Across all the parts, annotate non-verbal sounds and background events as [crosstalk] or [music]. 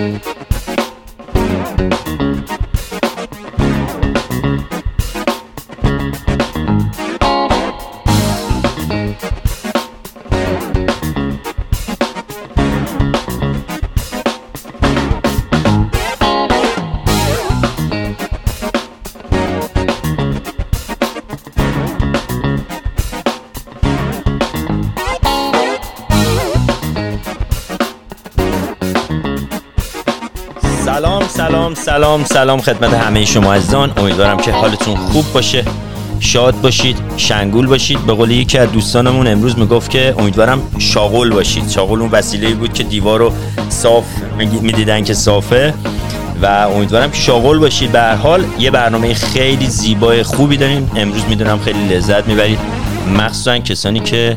سلام سلام سلام خدمت همه شما عزیزان. امیدوارم که حالتون خوب باشه شاد باشید شنگول باشید. به قول یکی از دوستانمون امروز می‌گفت که امیدوارم شاغل باشید. شاغل اون وسیله بود که دیوار رو صاف می‌دیدن که صافه. و امیدوارم که شاغل باشید. به هر حال یه برنامه خیلی زیبای خوبی داریم. امروز می‌دونم خیلی لذت می‌برید. مخصوصا کسانی که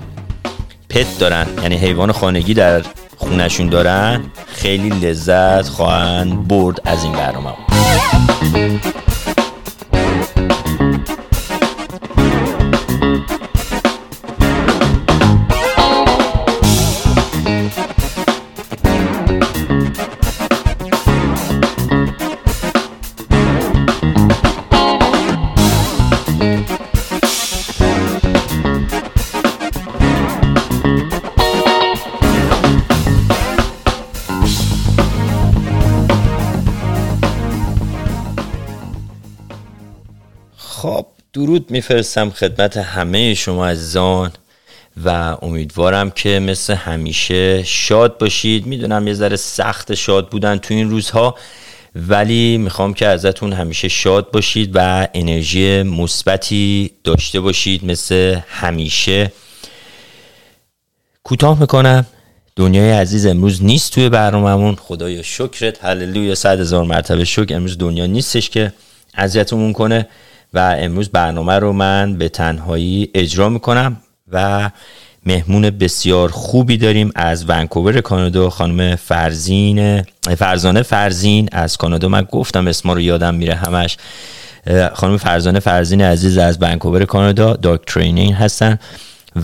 پت دارن یعنی حیوان خانگی در خونشون دارن. خیلی لذت خواهند برد از این برنامه. درود میفرستم خدمت همه شما عزیزان و امیدوارم که مثل همیشه شاد باشید. می‌دونم یه ذره سخت شاد بودن تو این روزها ولی می‌خوام که ازتون همیشه شاد باشید و انرژی مثبتی داشته باشید مثل همیشه. کوتاه می‌کنم. دنیای عزیز امروز نیست توی برنامهمون. خدایا شکرت. هللویا. صد هزار مرتبه شکر. امروز دنیا نیستش که اذیتمون کنه. و امروز برنامه رو من به تنهایی اجرا می‌کنم و مهمون بسیار خوبی داریم از ونکوور کانادا خانم فرزین فرزانه فرزین از کانادا. من گفتم اسما رو یادم میره همش. خانم فرزانه فرزین عزیز از ونکوور کانادا داک ترینینگ هستن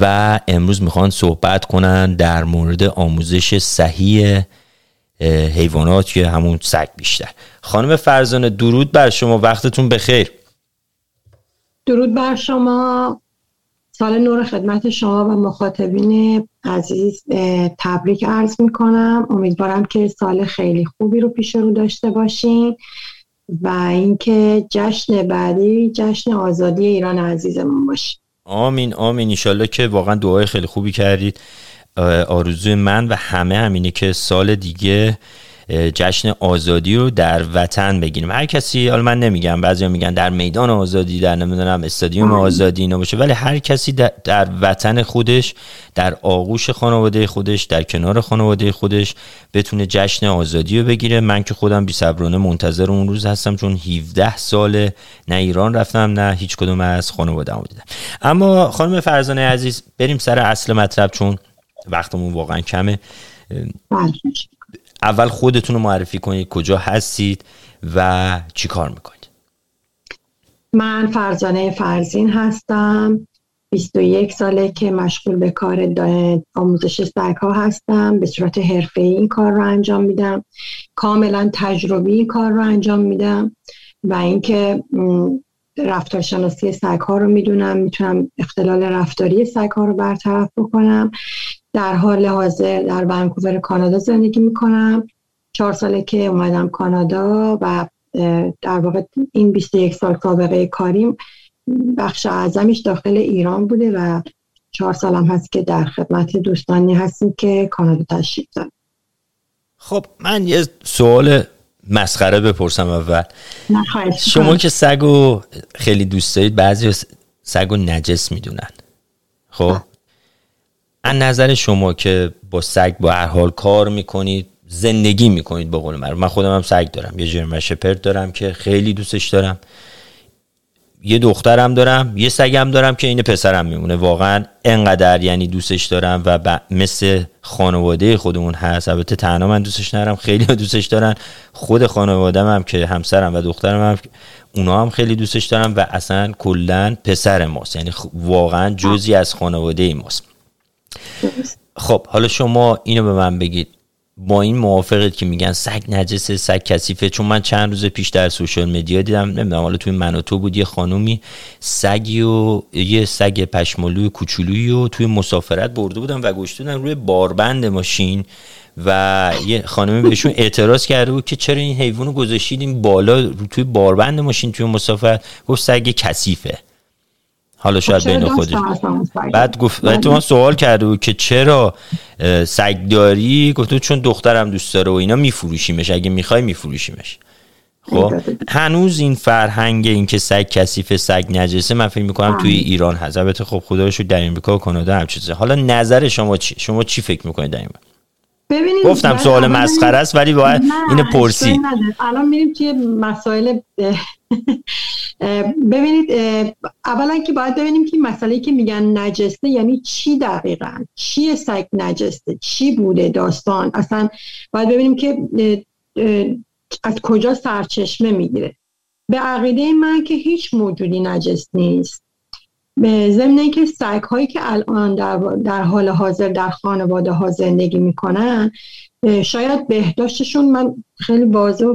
و امروز می‌خوان صحبت کنن در مورد آموزش صحیح حیوانات که همون سگ بیشتر. خانم فرزانه درود بر شما. وقتتون بخیر. درود بر شما. سال نور خدمت شما و مخاطبین عزیز تبریک عرض می کنم امیدوارم که سال خیلی خوبی رو پیش رو داشته باشین و اینکه جشن بعدی جشن آزادی ایران عزیزمون باشه. آمین آمین. ایشالله که واقعا دعای خیلی خوبی کردید. آرزوی من و همه همینه که سال دیگه جشن آزادی رو در وطن بگیریم. هر کسی حالا من نمیگم بعضی میگن در میدان آزادی در نمی‌دونم استادیوم آزادی اینا باشه ولی هر کسی در, وطن خودش در آغوش خانواده خودش در کنار خانواده خودش بتونه جشن آزادی رو بگیره. من که خودم بی صبرانه منتظر اون روز هستم چون 17 سال نه ایران رفتم نه هیچ کدوم از خانواده دیدم. اما خانم فرزانه عزیز بریم سر اصل مطلب چون وقتمون واقعا کمه. اول خودتون رو معرفی کنید کجا هستید و چی کار می‌کنید. من فرزانه فرزین هستم 21 ساله که مشغول به کار آموزش سگ ها هستم. به صورت حرفه این کار رو انجام میدم. کاملا تجربی این کار رو انجام میدم و اینکه رفتارشناسی سگ ها رو می‌دونم. می‌تونم اختلال رفتاری سگ ها رو برطرف بکنم. در حال حاضر در ونکوور کانادا زندگی می‌کنم. چهار ساله که اومدم کانادا و در واقع این 21 سال سابقه کاریم بخش اعظمش داخل ایران بوده و چهار سالم هست که در خدمت دوستانی هستیم که کانادا تشریف دارم خب من یه سوال مسخره بپرسم اول. شما که سگو خیلی دوست دارید بعضی سگو نجس می‌دونن. خب؟ از نظر شما که با سگ با هر حال کار می‌کنید زندگی می‌کنید به قول من خودم هم سگ دارم. یه جرمن شپرد دارم که خیلی دوستش دارم. یه دخترم دارم یه سگم دارم که این پسرم میمونه. واقعا انقدر یعنی دوستش دارم و مثل خانواده خودمون هست. البته تنها من دوستش ندارم خیلی دوستش دارن. خود خانوادم هم که همسرم و دخترم هم اونا هم خیلی دوستش دارم و اصلا کلا پسر ماست. یعنی واقعا جزی از خانواده ماست. خب حالا شما اینو به من بگید. با این موافقت که میگن سگ نجسه سگ کثیفه چون من چند روز پیش در سوشال مدیا دیدم نمی‌دونم حالا توی من و تو بود یه خانومی سگی و یه سگ پشمالوی کوچولویی و توی مسافرت برده بودن و گشته روی باربند ماشین و یه خانمی بهشون اعتراض کرده بود که چرا این حیوان رو گذاشتید این بالا توی باربند ماشین توی مسافرت؟ گفت سگ کثیفه. حالا شاید خب بین خودش. بعد گفت بله. تو سوال کرده بود که چرا سگ داری گفت چون دخترم دوست داره و اینا میفروشیمش. اگه می‌خوای میفروشیمش. خب؟ هنوز این فرهنگ این که سگ کثیف سگ نجسه من فکر می‌کنم توی. ایران هست. البته خب خدا رو در امریکا و کانادا هم چیزه. حالا نظر شما چی؟ شما چی فکر می‌کنید در این ببینید گفتم سوال مسخره است ولی باید اینو پرسی. الان میریم توی مسائل ببینید اولا که باید ببینیم که مسئله که میگن نجسته یعنی چی دقیقا؟ چی سگ نجسته؟ چی بوده داستان؟ اصلا باید ببینیم که از کجا سرچشمه می‌گیره. به عقیده من که هیچ موجودی نجس نیست. به ضمن که سگ هایی که الان در, در حال حاضر در خانواده ها زندگی می‌کنن شاید بهداشتشون من خیلی واضح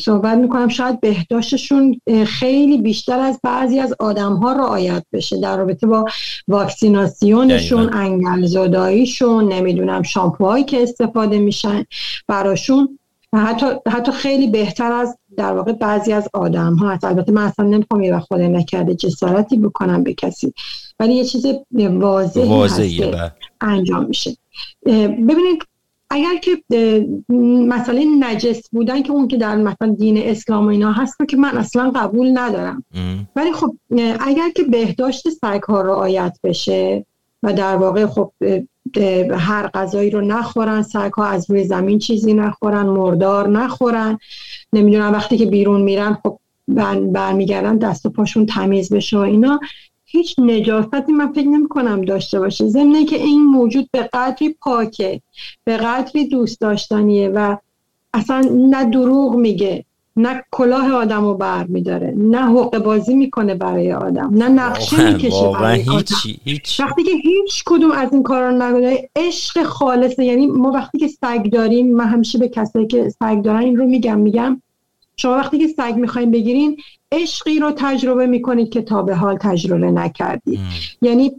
صحبت می‌کنم شاید بهداشتشون خیلی بیشتر از بعضی از آدم ها رعایت بشه در رابطه با واکسیناسیونشون انگل زداییشون نمی‌دونم شامپوهایی که استفاده میشن براشون. حتی, حتی خیلی بهتر از در واقع بعضی از آدم ها هست. البته من اصلا نمی‌خوام یه خود نکرده جسارتی بکنم به کسی ولی یه چیز واضحی هست بله. انجام میشه. ببینید اگر که مسئله نجس بودن که اون که در مثلا دین اسلام و اینا هست که من اصلا قبول ندارم. ولی خب اگر که بهداشت سگ ها رعایت بشه و در واقع خب هر غذایی رو نخورن سگ ها از روی زمین چیزی نخورن مردار نخورن نمی‌دونم وقتی که بیرون میرن خب برمیگردن دست و پاشون تمیز بشه و اینا. هیچ نجاستی من فکر نمی کنم داشته باشه. ضمن که این موجود به قدری پاکه به قدری دوست داشتنیه و اصلا نه دروغ میگه. نه کلاه آدم رو بر میداره نه حق بازی می‌کنه برای آدم نه نقشه می‌کشه برای هیچ. وقتی که هیچ کدوم از این کارا نگذاره عشق خالصه یعنی ما وقتی که سگ داریم من همیشه به کسایی که سگ دارن این رو میگم میگم شما وقتی که سگ می‌خواین بگیرین عشقی رو تجربه می‌کنید که تا به حال تجربه نکردید یعنی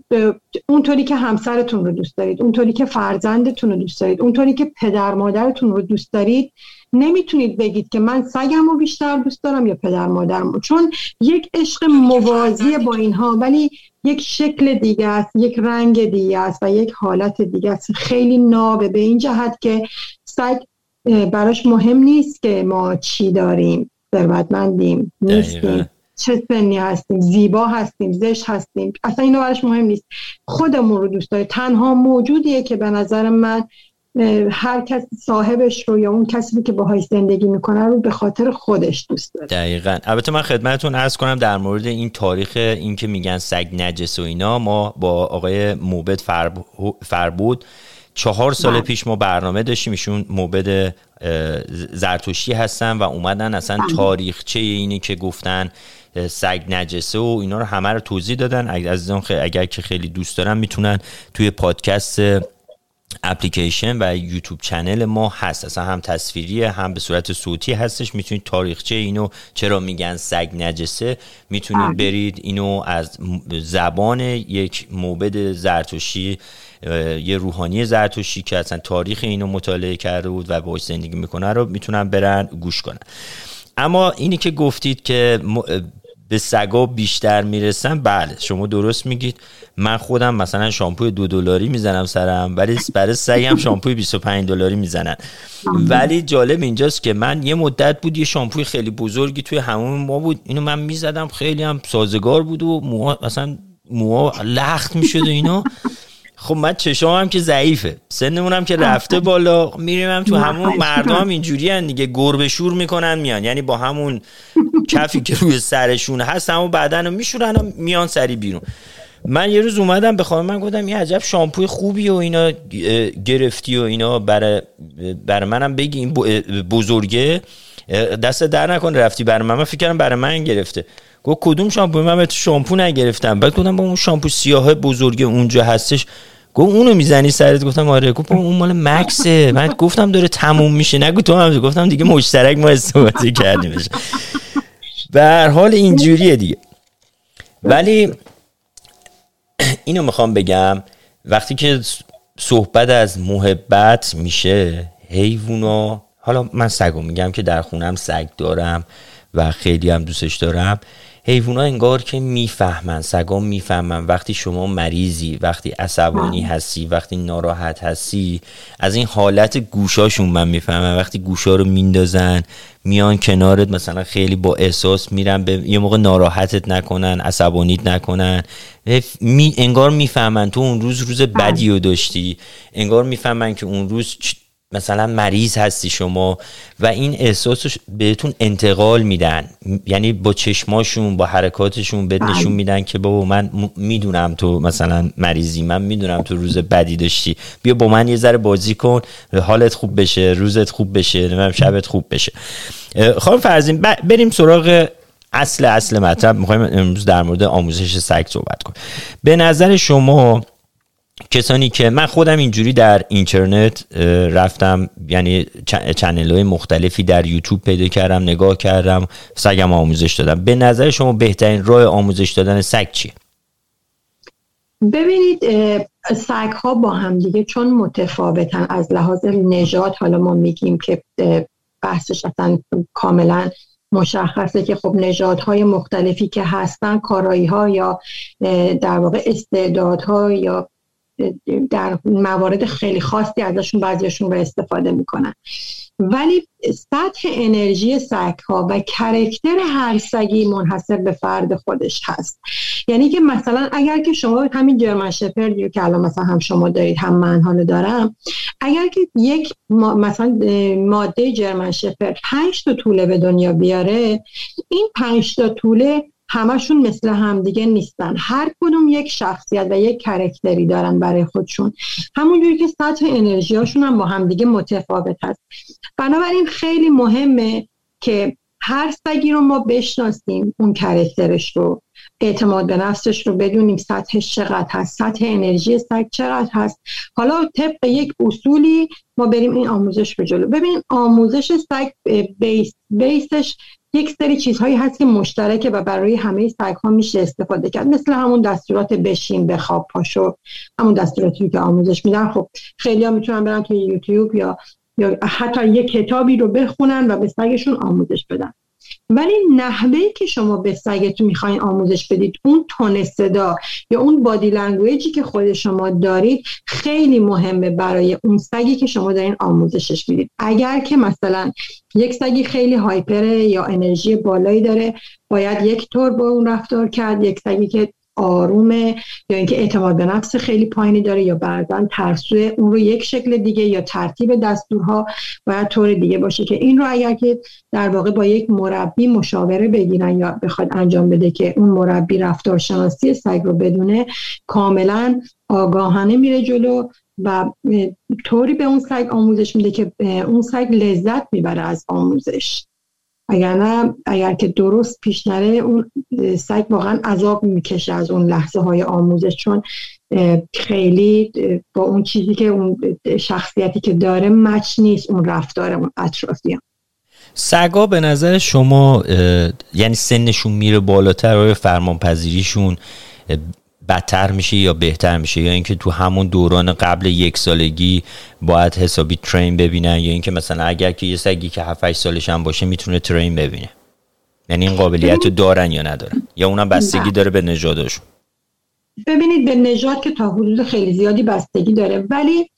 اونطوری که همسرتون رو دوست دارید اونطوری که فرزندتون رو دوست دارید اونطوری که پدر مادرتون رو دوست دارید نمی‌تونید بگید که من سگم رو بیشتر دوست دارم یا پدر مادرم چون یک عشق موازی با اینها ولی یک شکل دیگه است یک رنگ دیگه است و یک حالت دیگه است. خیلی نابه به این جهت که سگ براش مهم نیست که ما چی داریم. ثروتمندیم نیستیم. چه سنی هستیم زیبا هستیم زشت هستیم. اصلا اینو براش مهم نیست. خودمون رو دوست داره تنها موجودیه که به نظر من هر کس صاحبش رو یا اون کسی که باهاش زندگی می‌کنه رو به خاطر خودش دوست داره. دقیقا. البته من خدمتتون عرض کنم در مورد این تاریخ این که میگن سگ نجس و اینا ما با آقای موبد فربود چهار سال بله. پیش ما برنامه داشتیم ایشون موبد زرتشتی هستن و اومدن اصلا بله. تاریخچه اینی که گفتن سگ نجسه و اینا رو همه رو توضیح دادن از اگر که خیلی دوست دارن می‌تونن توی پادکست اپلیکیشن و یوتیوب چنل ما هست اصلا هم تصویریه هم به صورت صوتی هستش می‌تونید تاریخچه اینو چرا میگن سگ نجسه می‌تونید بله. برید اینو از زبان یک موبد زرتوشی یه روحانی زرتوشی که اصلا تاریخ اینو مطالعه کرده بود و باش زندگی می‌کنه رو می‌تونن برن گوش کنن. اما اینی که گفتید که به سگا بیشتر می‌رسن بله شما درست میگید. من خودم مثلا شامپوی دو دلاری می‌زنم سرم ولی برای سگم شامپوی 25 دلاری می‌زنن. ولی جالب اینجاست که من یه مدت بود یه شامپوی خیلی بزرگی توی همون ما بود. اینو من می‌زدم خیلی هم سازگار بود و موها مثلا موها لخت می‌شد و اینو خب من چشام هم که ضعیفه. سنمون هم که رفته بالا. میریم هم تو همون مردم هم اینجوری هن دیگه. گربه شور می‌کنن میان. یعنی با همون کفی که روی سرشون هست همون بدن رو میشورن و میان سری بیرون. من یه روز اومدم به خانم من گفتم یه عجب شامپوی خوبی و اینا گرفتی و اینا. برای بر منم بگی این بزرگه. دست در نکن رفتی برای من. من فکر کردم برای من گرفته. گفت کدوم شامپو؟ من شامپو نگرفتم. بعد گفتم با اون شامپو سیاه بزرگ اونجا هستش. گفت اونو می‌زنی سرت؟ گفتم آره. گفت اون مال مکسه. من گفتم داره تموم میشه. نگو تو هم گفتم دیگه مشترک ما استفاده کردیم. به هر حال اینجوریه دیگه. ولی اینو می‌خوام بگم. وقتی که صحبت از محبت میشه حیوونا حالا من سگو میگم که در خونم سگ دارم و خیلی هم دوستش دارم. حیوونا انگار که می‌فهمن سگا می‌فهمن. وقتی شما مریضی وقتی عصبانی هستی وقتی ناراحت هستی از این حالت گوشاشون من می‌فهمم. وقتی گوشا رو میندازن میان کنارت مثلا خیلی با احساس میرن به یه موقع ناراحتت نکنن عصبانیت نکنن. می، انگار می‌فهمن تو اون روز روز بدی رو داشتی. انگار می‌فهمن که اون روز مثلا مریض هستی شما و این احساس بهتون انتقال میدن. یعنی با چشماشون با حرکاتشون بهت نشون بله. میدن که بابا من می‌دونم تو مثلا مریضی من می‌دونم تو روز بدی داشتی. بیا با من یه ذره بازی کن حالت خوب بشه روزت خوب بشه نمیم شبت خوب بشه. خانم فرزین بریم سراغ اصل اصل مطلب. می‌خوایم امروز در مورد آموزش سگ صحبت کنیم. به نظر شما کسانی که من خودم اینجوری در اینترنت رفتم یعنی چنل های مختلفی در یوتیوب پیدا کردم نگاه کردم سگم آموزش دادم به نظر شما بهترین راه آموزش دادن سگ چیه؟ ببینید سگ ها با هم دیگه چون متفاوتن از لحاظ نژاد حالا ما میگیم که بحثش اصلا کاملا مشخصه که خب نژادهای مختلفی که هستن کارایی ها یا در واقع استعدادها یا در موارد خیلی خاصی ازشون بعضیشون به استفاده می‌کنن. ولی سطح انرژی سگ ها و کرکتر هر سگی منحصر به فرد خودش هست. یعنی که مثلا اگر که شما همین جرمن شپردی که الان مثلا هم شما دارید هم من دارم اگر که یک مثلا ماده جرمن شپرد پنج تا طوله به دنیا بیاره این پنج تا طوله همشون مثل همدیگه نیستن. هر کدوم یک شخصیت و یک کرکتری دارن برای خودشون. همونجوری که سطح انرژی هاشون هم با همدیگه متفاوت هست. بنابراین خیلی مهمه که هر سگی رو ما بشناسیم اون کرکترش رو. اعتماد به نفسش رو بدونیم سطحش چقدر هست سطح انرژی سگ چقدر هست. حالا طبق یک اصولی ما بریم این آموزش به جلو. ببین آموزش سگ base base ش یک سری چیزهایی هست که مشترکه و برای همه سگ میشه استفاده کرد. مثل همون دستورات بشین بخواب پاشو همون دستوراتی که آموزش میدن. خب خیلی ها می‌تونن برن توی یوتیوب یا یا حتی یه کتابی رو بخونن و به سگشون آموزش بدن. ولی نحوه که شما به سگتون می‌خواین آموزش بدید اون تون صدا یا اون body language ی که خود شما دارید خیلی مهمه برای اون سگی که شما دارین آموزشش می‌دید. اگر که مثلا یک سگی خیلی هایپره یا انرژی بالایی داره باید یک طور با اون رفتار کرد. یک سگی که آرومه یا اینکه اعتماد به نفس خیلی پایینی داره یا بعضا ترسوه اون رو یک شکل دیگه یا ترتیب دستورها باید طور دیگه باشه که این رو اگر که در واقع با یک مربی مشاوره بگیرن یا بخواد انجام بده که اون مربی رفتارشناسی سگ رو بدونه کاملا آگاهانه میره جلو و طوری به اون سگ آموزش میده که اون سگ لذت می‌بره از آموزش. اگر نه اگر که درست پیش نره اون سگ واقعا عذاب می‌کشه از اون لحظه های آموزش چون خیلی با اون چیزی که اون شخصیتی که داره مچ نیست اون رفتار اون اطرافیان. سگا به نظر شما یعنی سنشون میره بالاتر آیا فرمانپذیریشون بدتر میشه یا بهتر میشه یا اینکه تو همون دوران قبل یک سالگی باید حسابی ترین ببینن؟ یا اینکه مثلا اگر که یه سگی که 7 سالش هم باشه می‌تونه ترین ببینه. یعنی این قابلیت رو دارن یا ندارن؟ یا اونم بستگی داره به نژادشون؟ ببینید به نژاد که تا حدود خیلی زیادی بستگی داره. ولی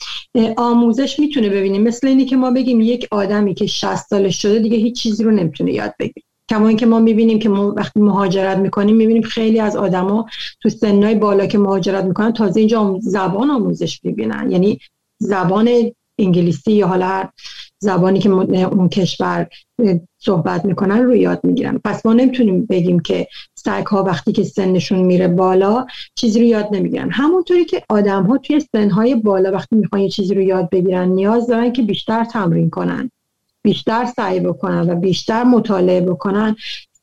آموزش می‌تونه ببینیم مثل اینی که ما بگیم یک آدمی که 60 سالش شده دیگه هیچ چیزی رو نمی‌تونه یاد بگیره. کما اینکه ما می‌بینیم که ما وقتی مهاجرت می‌کنیم می‌بینیم خیلی از آدما تو سنهای بالا که مهاجرت می‌کنن تازه اینجا زبان آموزش می‌بینن. یعنی زبان انگلیسی یا حالا زبانی که اون کشور صحبت می‌کنن رو یاد می‌گیرن. پس ما نمی‌تونیم بگیم که سگ ها وقتی که سنشون میره بالا چیزی رو یاد نمی‌گیرن. همونطوری که آدم ها توی سنهای بالا وقتی می‌خوان یه چیزی رو یاد بگیرن نیاز دارن که بیشتر تمرین کنن. بیشتر سعی بکنن و بیشتر مطالعه بکنن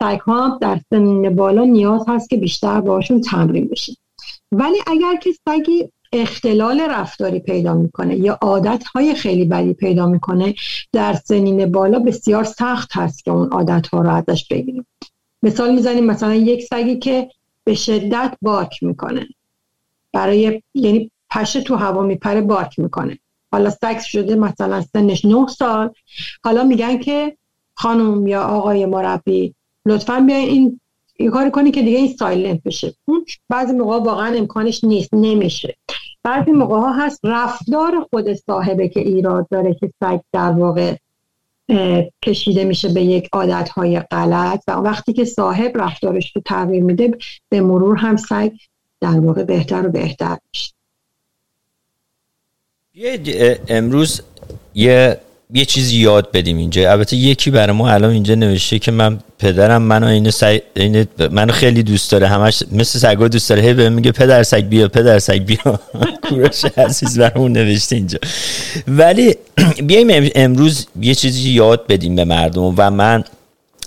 سگ ها در سن بالا نیاز هست که بیشتر باشون تمرین بشه ولی اگر که سگی اختلال رفتاری پیدا می‌کنه یا عادت های خیلی بدی پیدا می‌کنه در سنین بالا بسیار سخت هست که اون عادت ها رو ازش بگیریم. مثال می‌زنیم مثلا یک سگی که به شدت بارک می‌کنه. برای یعنی پشه تو هوا میپره بارک می‌کنه. حالا سکس شده مثلا سنش 9 سال. حالا میگن که خانم یا آقای مربی لطفا بیاین این این کاری کنی که دیگه این سایلنت بشه. بعضی موقع واقعا امکانش نیست نمیشه. بعضی موقع ها هست رفتار خود صاحبه که ایراد داره که سگ در واقع کشیده میشه به یک عادت های غلط و وقتی که صاحب رفتارش رو تغییر میده به مرور هم سگ در واقع بهتر و بهتر میشه. امروز یه یه چیزی یاد بدیم اینجا. البته یکی برای ما الان اینجا نوشته که من پدرم منو اینو, سگ... منو خیلی دوست داره. همش مثل سگا دوست داره. هی بهم میگه پدر سگ بیا پدر سگ بیا. [laughs] کوروش عزیز برامون نوشته اینجا. ولی [clears throat] بیایم امروز یه چیزی یاد بدیم به مردم و من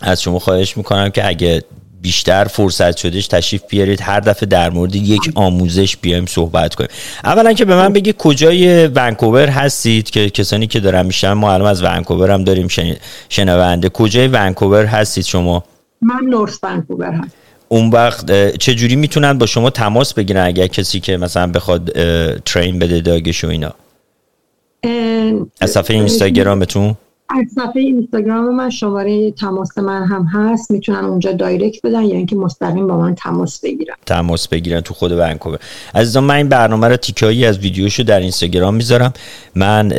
از شما خواهش می‌کنم که اگه بیشتر فرصت شدش تشریف بیارید. هر دفعه در مورد یک آموزش بیایم صحبت کنیم. اولا که به من بگی کجای ونکوور هستید که کسانی که دارن میشن ما الان از ونکوور هم داریم شنونده. کجای ونکوور هستید شما؟ من نورس ونکوور هستم. اون وقت چجوری می‌تونن با شما تماس بگیرن اگر کسی که مثلا بخواد ترین بده داگش و اینا؟ از صفحه اینستاگرامتون؟ از صفحه اینستاگرام من شماره تماس من هم هست. می‌تونن اونجا direct بدن یا اینکه مستقیم با من تماس بگیرن. تماس بگیرن تو خود ونکوور. عزیزان من این برنامه رو تیکه‌هایی از ویدیوشو در اینستاگرام می‌ذارم. من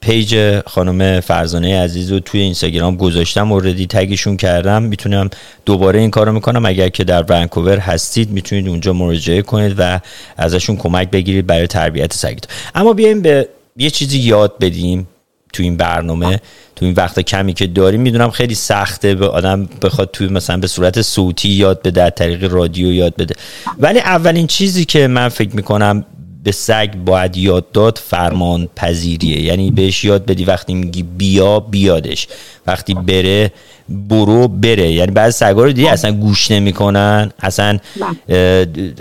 page خانم فرزانه عزیز رو توی اینستاگرام گذاشتم already tag شون کردم. می‌تونم دوباره این کارو می‌کنم. اگر که در ونکوور هستید می‌تونید اونجا مراجعه کنید و ازشون کمک بگیرید برای تربیت سگتون اما بیایم به یه چیزی یاد بدیم. تو این برنامه تو این وقت کمی که داریم می‌دونم خیلی سخته به آدم بخواد توی مثلا به صورت صوتی یاد بده از طریق رادیو یاد بده. ولی اولین چیزی که من فکر می‌کنم به سگ باید یاد داد فرمان پذیریه یعنی بهش یاد بدی وقتی میگی بیا بیادش. وقتی بره برو بره. یعنی بعضی سگا رو دیگه اصلا گوش نمی‌کنن اصلا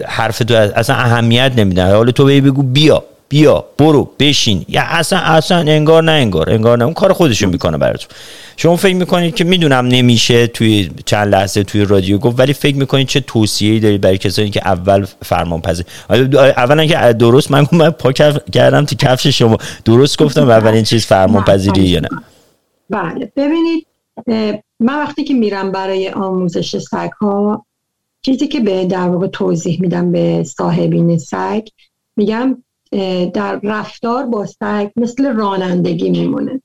حرف تو اصلا اهمیت نمیدن. حالا تو بگو بیا. بیا برو بشین. یا اصلا اصلا انگار نه انگار انگار نه. اون کار خودشون می‌کنه براتون. شما فکر می‌کنید که می‌دونم نمیشه توی چند لحظه توی رادیو گفت ولی فکر می‌کنید چه توصیه‌ای دارید برای کسانی که اول فرمان پذیر اولا که درست من من پا کردم تو کفش شما. درست گفتم اولین چیز فرمان پذیری یا نه؟ بله. ببینید من وقتی که میرم برای آموزش سگ ها چیزی که به در واقع توضیح میدم به صاحبین سگ میگم در رفتار با سگ مثل رانندگی میمونه.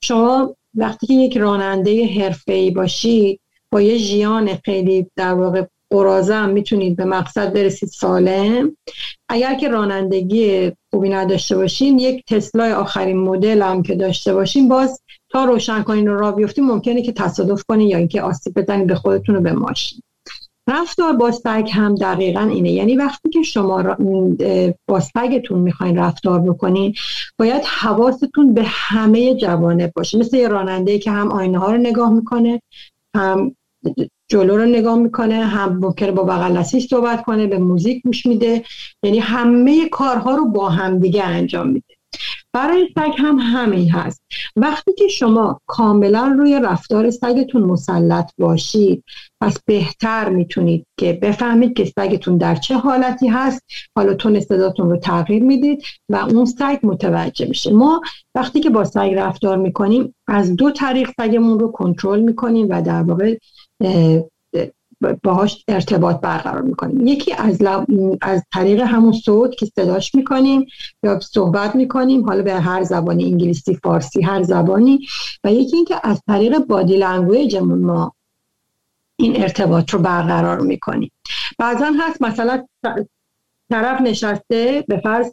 شما وقتی که یک راننده حرفه‌ای باشید با یه ژیان خیلی در واقع قرازه هم می‌تونید به مقصد برسید سالم. اگر که رانندگی خوبی نداشته باشین یک تسلا آخرین مدل هم که داشته باشین باز تا روشن کنین و را بیفتین ممکنه که تصادف کنین یا اینکه آسیب بزنین به خودتون و به ماشین رفتار با سگ هم دقیقا اینه. یعنی وقتی که شما با سگتون می‌خواین رفتار بکنین باید حواستون به همه جوانب باشه. مثل یه راننده که هم آینه ها رو نگاه می‌کنه هم جلو رو نگاه می‌کنه هم ممکنه با بغل صحبت کنه به موزیک گوش میده. یعنی همه کارها رو با همدیگه انجام میده. برای سگ هم همین هست. وقتی که شما کاملا روی رفتار سگتون مسلط باشید پس بهتر می‌تونید که بفهمید که سگتون در چه حالتی هست. حالا تون صداتون رو تغییر می‌دید و اون سگ متوجه میشه. ما وقتی که با سگ رفتار می‌کنیم از دو طریق سگمون رو کنترل می‌کنیم و در واقع باهاش ارتباط برقرار می‌کنیم. یکی از, از طریق همون صوت که صداش می‌کنیم یا صحبت می‌کنیم حالا به هر زبانی انگلیسی فارسی هر زبانی و یکی اینکه از طریق بادی لنگویجمون ما این ارتباط رو برقرار می‌کنیم. بعضا هست مثلا طرف نشسته به فرض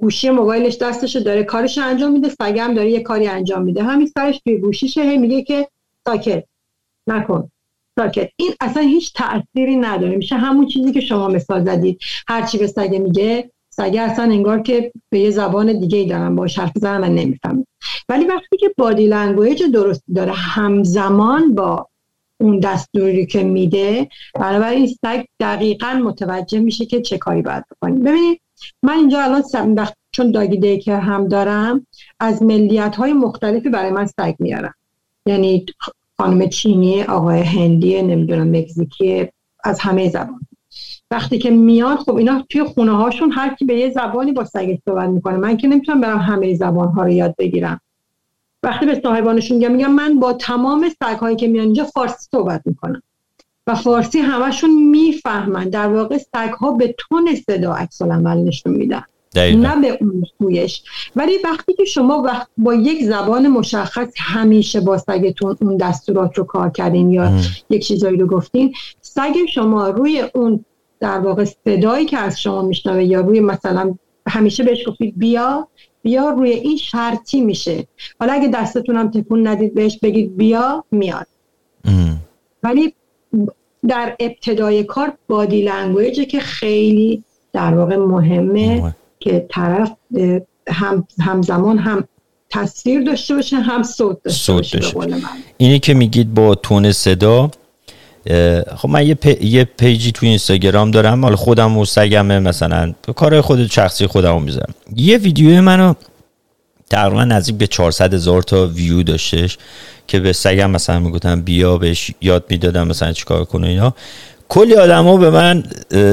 گوشی موبایلش دستش داره کارش انجام میده سگم داره یه کاری انجام میده. همین سرش توی گوشیشه میگه که ساکت نکن. ساکت. این اصلا هیچ تأثیری نداره. میشه همون چیزی که شما مثال زدید. هرچی به سگه میگه سگه اصلا انگار که به یه زبان دیگه ای دارم با حرف زنم من نمیفهم ولی وقتی که body language درست داره همزمان با اون دستوری که میده بنابراین سگ دقیقا متوجه میشه که چه کاری باید بکنیم ببینید من اینجا الان چون doggy care هم دارم از ملیت های مختلفی برای من سگ میارم یعنی خانم چینی آقای هندی نمی‌دونم مکزیکی از همه زبان. وقتی که میاد خب اینا توی خونه هاشون هر کی به یه زبانی با سگش صحبت می‌کنه. من که نمی‌تونم برم همه زبان ها رو یاد بگیرم. وقتی به صاحبانشون میگم میگم من با تمام سگ هایی که میان اینجا فارسی صحبت می‌کنم. و فارسی همشون می‌فهمن. در واقع سگ ها به تون صدا عکس العمل نشون میدن. نه به اون سویش. ولی وقتی که شما وقت با یک زبان مشخص همیشه با سگتون اون دستورات رو کار کردین یا یک چیزایی رو گفتین سگ شما روی اون در واقع صدایی که از شما میشنوه یا روی مثلا همیشه بهش گفتید بیا بیا روی این شرطی میشه. حالا اگه دستتونم تکون ندید بهش بگید بیا میاد. ولی در ابتدای کار بادی لنگویجه که خیلی در واقع مهمه. که طرف هم همزمان هم تصویر داشته باشه هم صوت داشته باشه اینی که میگید با تون صدا خب من یه, یه پیجی تو اینستاگرام دارم مال خودم و سگمه مثلا کار خود شخصی خودم رو می‌زنم یه ویدیو منو تقریبا نزدیک به 400 هزار تا ویو داشتش که به سگم مثلا می‌گفتم بیا بهش یاد می‌دادم مثلا چیکار کنه اینا. کلی ها به من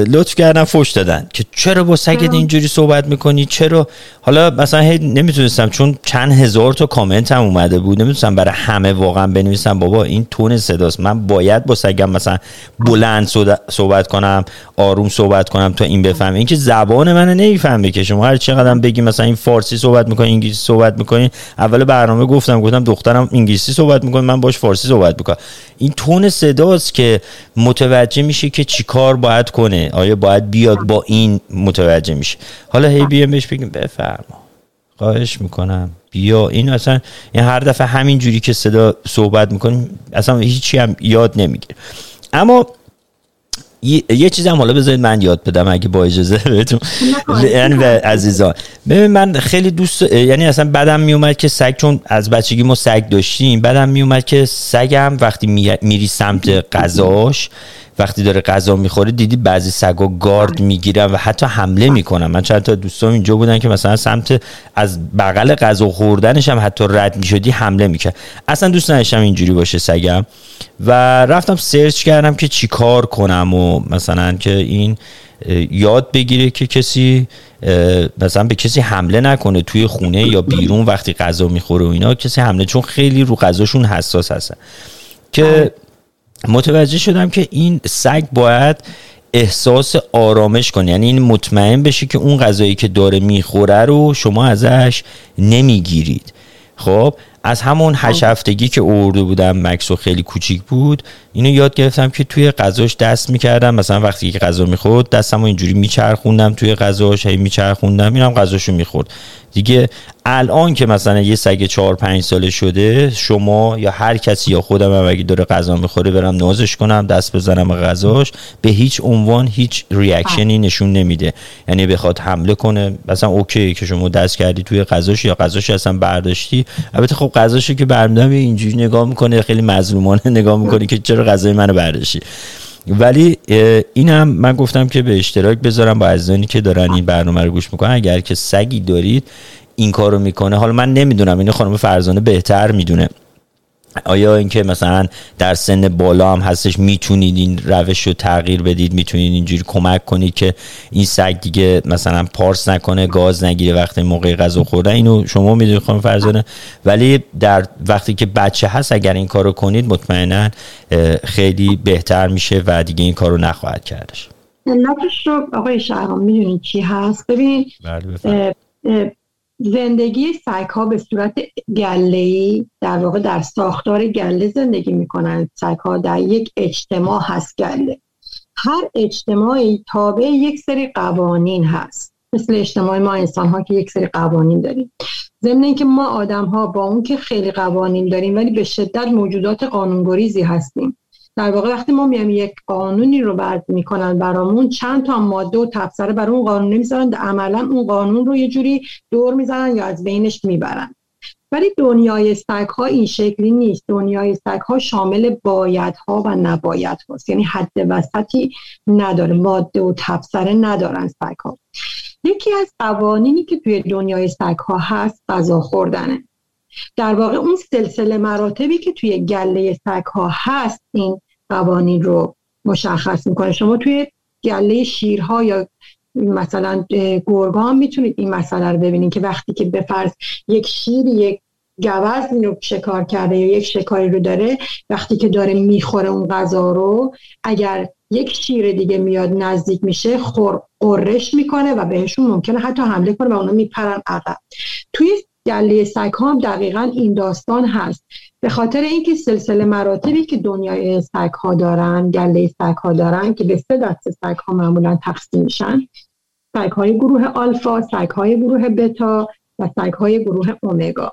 لطف کردن فوش دادن که چرا با سگت اینجوری صحبت می‌کنی؟ چرا؟ حالا مثلا هی نمی‌تونستم چون چند هزار تا کامنت هم اومده بود نمی‌تونستم برای همه واقعا بنویسم. بابا این تون صداست. من باید با سگم مثلا بلند صحبت کنم آروم صحبت کنم تا این بفهم این که زبان منو نمی‌فهمه که شما هر چقدر بگی مثلا این فارسی صحبت می‌کنی انگلیسی صحبت می‌کنی. اول برنامه گفتم گفتم دخترم انگلیسی صحبت می‌کنه من باش فارسی صحبت می‌کنم. این تون صداست که متوجه میشه که چیکار باید کنه؟ آیا باید بیاد با این متوجه میشه؟ حالا هی بیام بهش بگیم بفرما. خواهش می‌کنم. بیا. این اصلا این هر دفعه همین جوری که صدا صحبت می‌کنیم اصلا هیچی هم یاد نمی‌گیره. اما یه چیزی هم حالا بذارید من یاد بدم اگه با اجازه بهتون. یعنی عزیزان. ببین من خیلی دوست یعنی اصلا بدم میومد که سگ چون از بچگی ما سگ داشتیم بدم میومد که سگم وقتی میری سمت غذاش وقتی داره غذا می‌خوره دیدی بعضی سگا گارد می‌گیرن و حتی حمله می‌کنن. من چند تا دوستام اینجا بودن که مثلا سمت از بغل غذا خوردنش هم حتی رد می‌شدی حمله می‌کرد. اصلا دوست نداشتم اینجوری باشه سگم. و رفتم سرچ کردم که چیکار کنم و مثلا که این یاد بگیره که کسی مثلا به کسی حمله نکنه توی خونه یا بیرون وقتی غذا می‌خوره و اینا کسی حمله چون خیلی رو غذاشون حساس هستن. که متوجه شدم که این سگ باید احساس آرامش کنه. یعنی این مطمئن بشه که اون غذایی که داره می‌خوره رو شما ازش نمی‌گیرید. خب از همون هشت هفتگی که اورده بودم مکسو خیلی کوچیک بود اینو یاد گرفتم که توی غذاش دست می‌کردم. مثلا وقتی که غذا می‌خورد دستم اینجوری میچرخوندم توی غذاش هی میچرخوندم اینم غذاشو می‌خورد. دیگه الان که مثلا یه سگ چهار پنج ساله شده شما یا هر کسی یا خودم هم اگه داره غذا می‌خوره برم نازش کنم دست بزنم غذاش به هیچ عنوان هیچ ریاکشنی نشون نمیده. یعنی بخواد حمله کنه مثلا اوکی که شما دست کردی توی غذاش یا غذاش اصلا برداشتی. البته خب غذاشو که برمیدم اینجوری نگاه می‌کنه خیلی مظلومانه نگاه می‌کنه که چرا غذای منو برداشتی. ولی این هم من گفتم که به اشتراک بذارم با عزیزانی که دارن این برنامه رو گوش می‌کنن. اگر که سگی دارید این کارو می‌کنه. حالا من نمی‌دونم اینو خانم فرزانه بهتر می‌دونه. آیا اینکه مثلا در سن بالا هم هستش می‌تونید این روش رو تغییر بدید می‌تونید اینجوری کمک کنید که این سگ دیگه مثلا پارس نکنه گاز نگیره وقتی موقع غذا خوردن؟ اینو شما می‌دونید خانم فرزانه. ولی در وقتی که بچه هست اگر این کارو کنید مطمئنا خیلی بهتر میشه و دیگه این کارو نخواهد کردش. علتش رو آقای شهرام می‌دونید چی هست؟ ببین بله، زندگی سگ ها به صورت گله ای در واقع در ساختار گله زندگی می‌کنن. سگ ها در یک اجتماع هست گله. هر اجتماعی تابع یک سری قوانین هست. مثل اجتماع ما انسان ها که یک سری قوانین داریم. ضمن اینکه ما آدم ها با اون که خیلی قوانین داریم ولی به شدت موجودات قانونگریزی هستیم. در واقع وقتی ما میایم یک قانونی رو برد می‌کنن برامون چند تا ماده و تفسره بر اون قانون نمی‌ذارن عملا اون قانون رو یه جوری دور می‌زنن یا از بینش می‌برن. ولی دنیای سگ ها این شکلی نیست. دنیای سگ ها شامل باید ها و نباید هاست یعنی حد وسطی نداره. ماده و تفسره ندارن سگ ها یکی از قوانینی که توی دنیای سگ ها هست غذا خوردنه. در واقع اون سلسله مراتبی که توی گله سگ ها هست این قوانین رو مشخص می‌کنه. شما توی گله شیرها یا مثلا گرگان می‌تونید این مسئله رو ببینید که وقتی که به فرض یک شیر یک گوز رو شکار کرده یا یک شکاری رو داره وقتی که داره می‌خوره اون غذا رو اگر یک شیر دیگه میاد نزدیک میشه خور قرش می‌کنه و بهشون ممکنه حتی حمله کنه و اونا میپرن عقب. توی گله سگ ها هم دقیقا این داستان هست. به خاطر اینکه سلسله مراتبی که دنیای سگ ها دارن گله سگ ها دارن که به سه دسته سگ ها معمولا تقسیم میشن. سگ های گروه آلفا سگ های گروه بتا و سگ های گروه اومگا.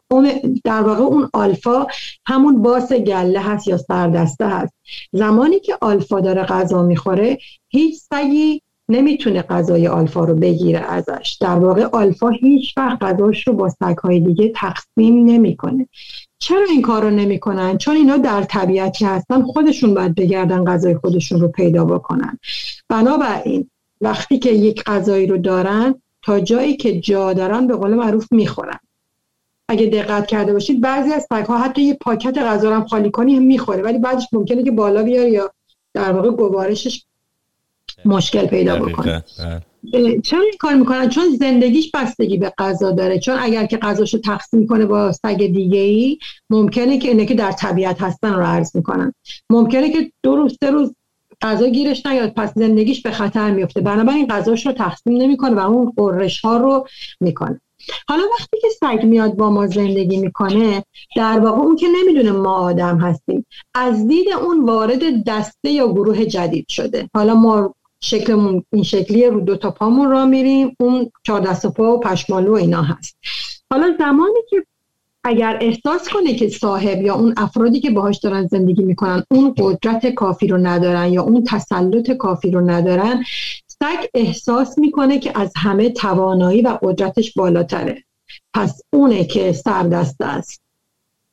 در واقع اون آلفا همون باس گله هست یا سردسته هست. زمانی که آلفا داره غذا می‌خوره هیچ سگی نمی‌تونه غذای آلفا رو بگیره ازش. در واقع آلفا هیچ وقت غذاش رو با های دیگه تقسیم نمی‌کنه. چرا این کار رو نمی‌کنن؟ چون اینا در طبیعتی هستن خودشون باید بگردن غذای خودشون رو پیدا بکنن. بنابراین وقتی که یک غذایی رو دارن تا جایی که جا دارن به قول معروف می‌خورن. اگه دقت کرده باشید بعضی از ها حتی یه پاکت غذا هم خالی کنی هم می‌خوره. ولی بعدش ممکنه که بالا بیاره یا در واقع گوارشش مشکل پیدا بکنه. بله. چرا این کار می‌کنن؟ چون زندگیش بستگی به غذا داره. چون اگر که غذاشو تقسیم کنه با سگ دیگه ای ممکنه که اینه در طبیعت هستن رو عرض می‌کنن. ممکنه که دو روز سه روز غذا گیرش نیاد پس زندگیش به خطر میفته بنابراین غذاش رو تقسیم نمی‌کنه و اون قررش ها رو می‌کنه. حالا وقتی که سگ میاد با ما زندگی می‌کنه در واقع اون که نمی‌دونه ما آدم هستیم از دید اون وارد دسته یا گروه جدید شده. حالا ما شکلمون این شکلیه رو دو تا پامون را میریم اون چهار دست پا و پشمالو و اینا هست. حالا زمانی که اگر احساس کنه که صاحب یا اون افرادی که باهاش دارن زندگی می‌کنن اون قدرت کافی رو ندارن یا اون تسلط کافی رو ندارن سگ احساس می‌کنه که از همه توانایی و قدرتش بالاتره. پس اونه که سردسته است.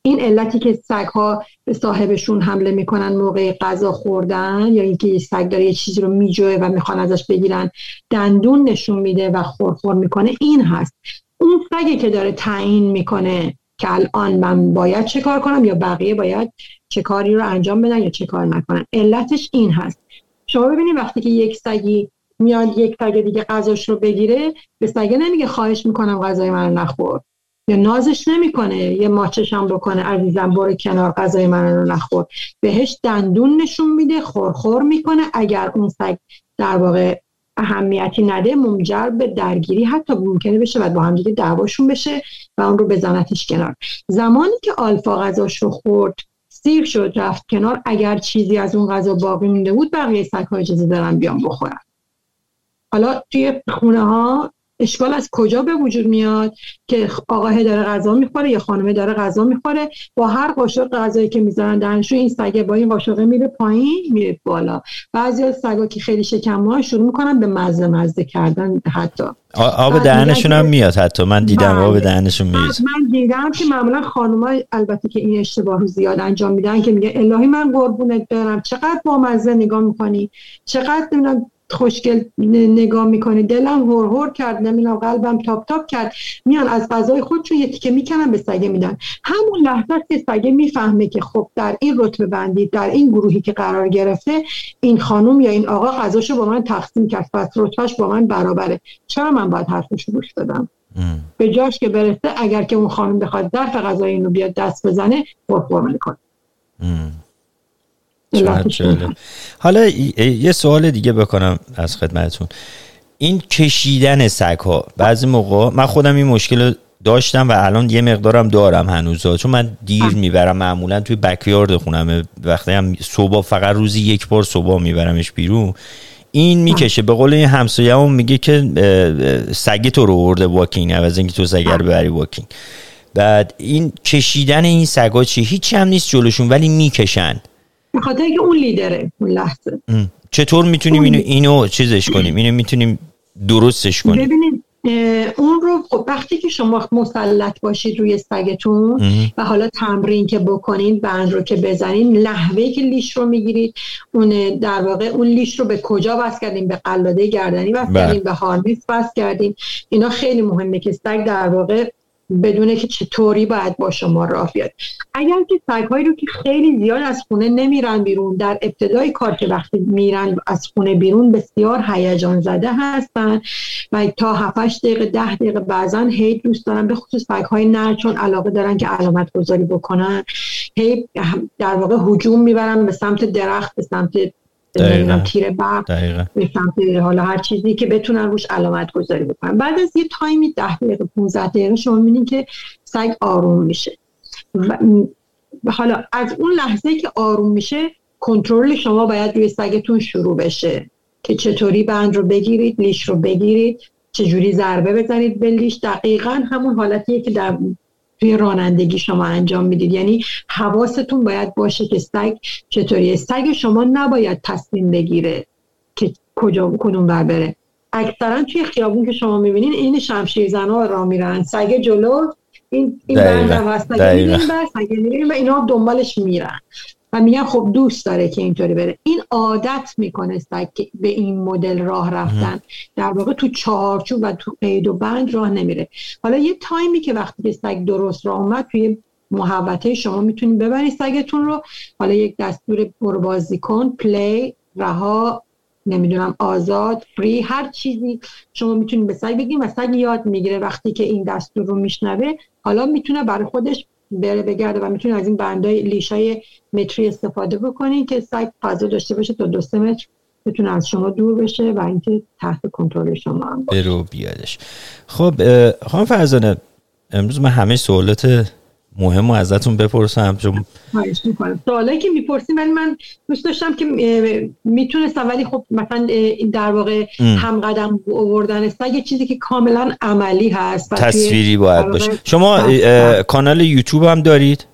این علتی که سگ ها به صاحبشون حمله می‌کنن موقع غذا خوردن یا اینکه سگ داره یه چیزی رو میجوه و می‌خوان ازش بگیرن دندون نشون میده و خورخور می‌کنه این هست. اون سگی که داره تعیین می‌کنه که الان من باید چه کار کنم یا بقیه باید چه کاری رو انجام بدن یا چه کار نکنن. علتش این هست. شما ببینید وقتی که یک سگی میاد یک سگ دیگه غذاش رو بگیره به سگه نمیگه خواهش می‌کنم غذای من نخور. یا نازش نمی‌کنه یه ماچش هم بکنه. عزیزم برو کنار غذای من رو نخور. بهش دندون نشون میده خورخور می‌کنه. اگر اون سگ در واقع اهمیتی نده منجر به درگیری حتی ممکنه بشه و با هم دیگه دعواشون بشه و اون رو بزنتش کنار. زمانی که آلفا غذاش رو خورد سیر شد رفت کنار. اگر چیزی از اون غذا باقی مونده بود بقیه سگ ها اجازه دارن بیان بخورن. حالا توی خونه ها اشکال از کجا به وجود میاد که آقاه داره غذا می‌خوره یا خانمه داره غذا می‌خوره؟ با هر قاشق غذایی که می‌ذارن درنشو این سگه با این قاشقه میره پایین میره بالا. بعضی از سگا که خیلی شکم شروع می‌کنن به مزه مزه کردن حتی. آب دهنشون هم میاد حتی. من دیدم آب بله. دهنشون میاد. من دیدم که معمولا خانم البته که این اشتباه رو زیاد انجام میدن که میگه الهی من قربونت برم. چقدر با مزه نگاه می‌کنی؟ چقدر نمی‌دونم خوشگل نگاه می‌کنه دلم هور هور کرد نمی‌دونم قلبم تاپ تاپ کرد. میان از غذای خودشون یه تیکه می‌کنن به سگه میدن. همون لحظه که سگه می‌فهمه که خب در این رتبه بندی در این گروهی که قرار گرفته این خانم یا این آقا غذاشو با من تقسیم کرد. پس رتبهش با من برابره. چرا من باید حرفش گوش بدم؟ به جاش که برسه اگر که اون خانم بخواد ظرف غذای اینو بیاد دست بزنه خورخور می‌کنه. حالا یه سوال دیگه بکنم از خدمتون این کشیدن سگ ها بعضی موقع من خودم این مشکل داشتم و الان یه مقدارم دارم هنوزا چون من دیر می‌برم معمولا توی بکیارد خونم وقتی هم صبح فقط روزی یک بار صبح میبرمش بیرون. این می‌کشه. به قول این همسایه هم میگه که سگ تو رو ورده واکینگ از اینکه تو سگ رو ببری واکینگ. بعد این کشیدن این سگا چی؟ هیچی هم نیست جلوشون ولی می‌کشن به خاطر که اون لیدره اون لحظه. چطور می‌تونیم اینو اینو چیزش کنیم؟ اینو می‌تونیم درستش کنیم؟ ببینید اون رو خب وقتی که شما مسلط باشید روی سگتون و حالا تمرین که بکنین بند رو که بزنین لحوه که لیش رو می‌گیرید اون در واقع اون لیش رو به کجا بس کردین به قلاده گردنی بس بله. کردین به هارنیس بس کردین اینا خیلی مهمه که سگ در واقع بدونه که چطوری باید با شما راه بیاد. اگر که سگهایی رو که خیلی زیاد از خونه نمیرن بیرون در ابتدای کار که وقتی میرن از خونه بیرون بسیار هیجان زده هستن و تا 7 دقیقه 10 دقیقه بعضا هی دوست دارن به خصوص سگهای نر چون علاقه دارن که علامت گذاری بکنن هی در واقع هجوم می‌برن به سمت درخت به سمت تیر برق به سمت حالا هر چیزی که بتونن روش علامت گذاری بکنن. بعد از یه تایمی ده دقیقه 15 دقیقه شما می‌بینید که سگ آروم میشه. و حالا از اون لحظه که آروم میشه کنترل شما باید روی سگتون شروع بشه که چطوری بند رو بگیرید لیش رو بگیرید چجوری ضربه بزنید به لیش. دقیقا همون حالتیه که در توی رانندگی شما انجام می‌دید. یعنی حواستون باید باشه که سگ چطوری سگ شما نباید تصمیم بگیره که کجا کدوم بر بره. اکثرا توی خیابون که شما می‌بینین این شمشیر زنها را میرن. سگ جلو این این بر سگ و اینا دنبالش میرن. و میگن خب دوست داره که اینطوری بره. این عادت می‌کنه سگ به این مدل راه رفتن. در واقع تو چارچوب و تو قید و بند راه نمیره. حالا یه تایمی که وقتی که سگ درست راه اومد توی محوطه شما می‌تونید ببرید سگتون رو. حالا یک دستور برو بازی کن. پلی رها نمی‌دونم آزاد فری هر چیزی شما می‌تونید به سگ بگید و سگ یاد می‌گیره. وقتی که این دستور رو میشنوه حالا می‌تونه برای خودش بره بگرده و می‌تونه از این بندای لیشای متری استفاده بکنین که سگ فضا داشته باشه تا دو سه متر بتونه از شما دور بشه و اینکه تحت کنترل شما هم باشه. برو بیادش خب خانم فرزانه امروز من همه سوالات مهم رو ازتون بپرسم چون سوالایی که می‌پرسیم ولی من دوست داشتم که می‌تونستم ولی خب مثلا در واقع هم قدم آوردن یه چیزی که کاملا عملی هست تصویری باید باشه. شما کانال یوتیوب هم دارید؟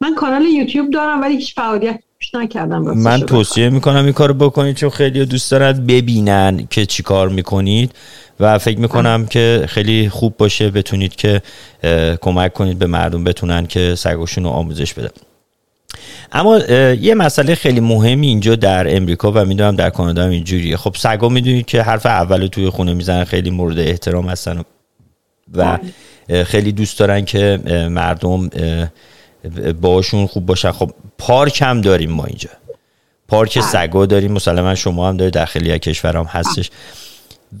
من کانال یوتیوب دارم ولی هیچ فعالیت نکردم من توصیه می‌کنم این کارو بکنید چون خیلی دوست دارد ببینن که چی کار می‌کنید و فکر می‌کنم که خیلی خوب باشه بتونید که کمک کنید به مردم بتونن که سگاشون رو آموزش بدن. اما یه مسئله خیلی مهمی اینجا در امریکا و می‌دونم در کانادا هم اینجوریه. خب سگا می‌دونید که حرف اول توی خونه می‌زنن خیلی مورد احترام هستن و خیلی دوست دارن که مردم باشون خوب باشن. خب پارک هم داریم ما اینجا. پارک بله. سگا داریم. مسلما شما هم دارید داخلی کشورام هستش.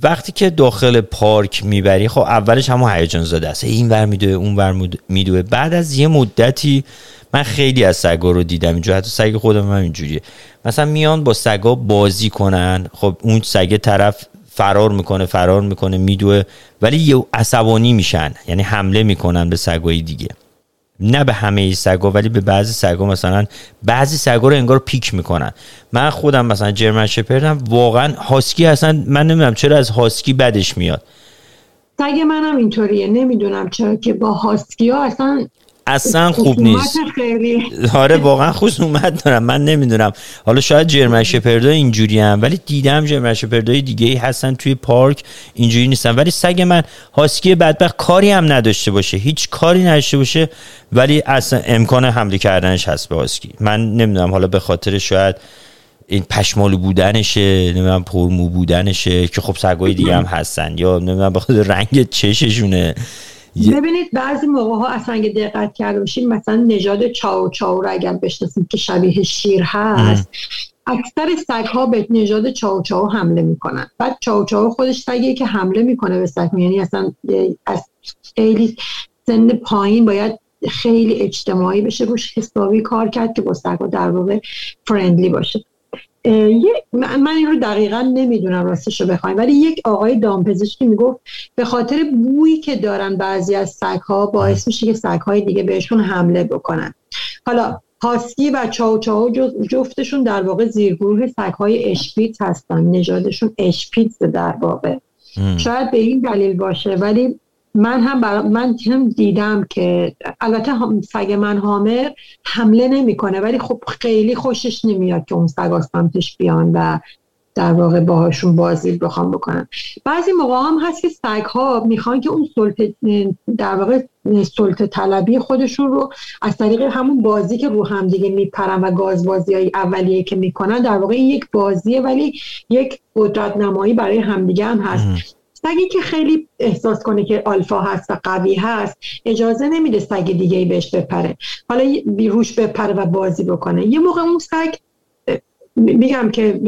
وقتی که داخل پارک می‌بری خب اولش همون هیجان زده است. این ور میدوه اون ور میدوه. بعد از یه مدتی من خیلی از سگا رو دیدم اینجا. حتی سگ خودم هم اینجوریه. مثلا میان با سگا بازی کنن. خب اون سگ طرف فرار می‌کنه فرار می‌کنه میدوه. ولی یه عصبانی میشن. یعنی حمله می‌کنن به سگای دیگه. نه به همه سگا ولی به بعضی سگا مثلا بعضی سگا رو انگار پیک می‌کنن. من خودم مثلا جرمن شپردم واقعا هاسکی اصلا من نمی‌دونم چرا از هاسکی بدش میاد. سگ منم اینطوریه نمی‌دونم چرا که با هاسکی ها اصلا اصلا خوب نیست. آره [laughs] واقعا خصومت دارم. من نمی‌دونم. حالا شاید جرمن شپردا اینجوری هم ولی دیدم جرمن شپردای دیگه ای هستن توی پارک اینجوری نیستن. ولی سگ من هاسکی بدبخت کاری هم نداشته باشه. هیچ کاری نداشته باشه ولی اصلا امکان حمله کردنش هست به هاسکی. من نمی‌دونم. حالا به خاطر شاید این پشمالو بودنشه نمی‌دونم پرمو بودنشه که خب سگای دیگه هم هستن یا نمی‌دونم به خاطر رنگ چششونه. ببینید بعضی موقع ها اصلا اگه دقت کرده باشید مثلا نژاد چاو چاو رو اگر بشناسید که شبیه شیر هست اکثر سگ ها به نژاد چاو چاو حمله می‌کنن. بعد چاو چاو خودش سگیه که حمله می‌کنه به سگ یعنی اصلا از خیلی سن پایین باید خیلی اجتماعی بشه روش حسابی کار کرد که با سگ در واقع فرندلی باشه. من این رو دقیقا نمی‌دونم راستش رو بخوایم ولی یک آقای دامپزشکی می‌گفت به خاطر بویی که دارن بعضی از سگ ها باعث میشه که سگ های دیگه بهشون حمله بکنن. حالا هاسکی و چاو چاو جفتشون در واقع زیرگروه سگ های اشپیت هستن نژادشون اشپیت در واقع. شاید به این دلیل باشه ولی من هم برا... من هم دیدم که البته سگ من هامر حمله نمی‌کنه ولی خب خیلی خوشش نمیاد که اون سگ سمتش بیان و در واقع باهاشون بازی بخوام بکنم. بعضی موقع هم هست که سگ ها می‌خوان که اون سلطه در واقع سلطه طلبی خودشون رو از طریق همون بازی که رو هم دیگه میپرن و گاز بازی های اولیه که می‌کنن در واقع یک بازیه ولی یک قدرت نمایی برای همدیگه هم هست. سگی که خیلی احساس کنه که آلفا هست و قوی هست اجازه نمیده سگ دیگه ای بهش بپره. حالا روش بپره و بازی بکنه. یه موقع اون سگ میگم که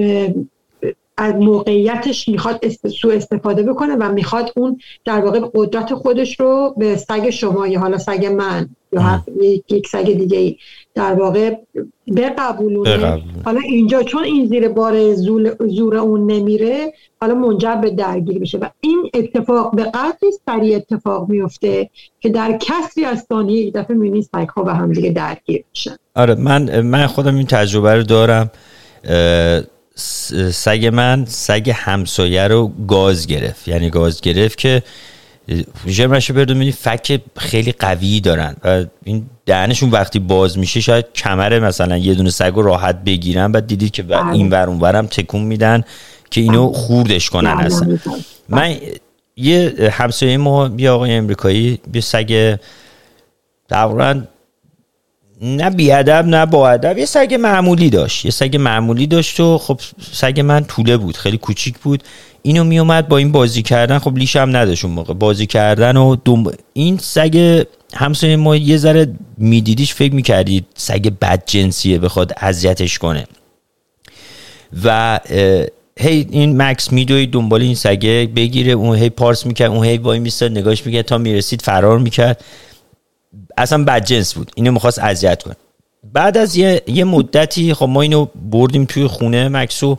از موقعیتش می‌خواد سو استفاده بکنه و می‌خواد اون در واقع قدرت خودش رو به سگ شما یا حالا سگ من یا یک سگ دیگه ای در واقع بقبولونه. حالا اینجا چون این زیر بار زور اون نمیره حالا منجر به درگیری بشه و این اتفاق به قدری سریع اتفاق میفته که در کسری از ثانیه یک دفعه می‌بینی سگ ها به هم دیگه درگیر میشن. آره من من خودم این تجربه رو دارم سگ من سگ همسایه رو گاز گرفت یعنی گاز گرفت که جرمش رو فک خیلی قوی دارن و این دهنشون وقتی باز میشه شاید کمر مثلا یه دونه سگ رو راحت بگیرن بعد دیدید که بله. این ور اون ورم تکون میدن که اینو بله. خوردش کنن هستن بله، من یه همسایه ما یه آقای امریکایی یه سگ تقریبا نه بیادب نه با ادب یه سگ معمولی داشت. یه سگ معمولی داشت و خب سگ من طوله بود خیلی کوچیک بود. اینو میومد با این بازی کردن. خب لیش هم نداشت اون موقع. بازی کردن و دم... این سگ همسایه ما یه ذره میدیدیش فکر می‌کردید سگ بد جنسیه بخواد اذیتش کنه. و هی این مکس میدوی دنبال این سگه بگیره. اون هی پارس می‌کرد اون هی وای میستاد نگاش می‌کرد تا می‌رسید فرار می‌کرد. اصلا بدجنس بود. اینو می‌خواست اذیت کنه. بعد از یه, یه مدتی خب ما اینو بردیم توی خونه مکسو.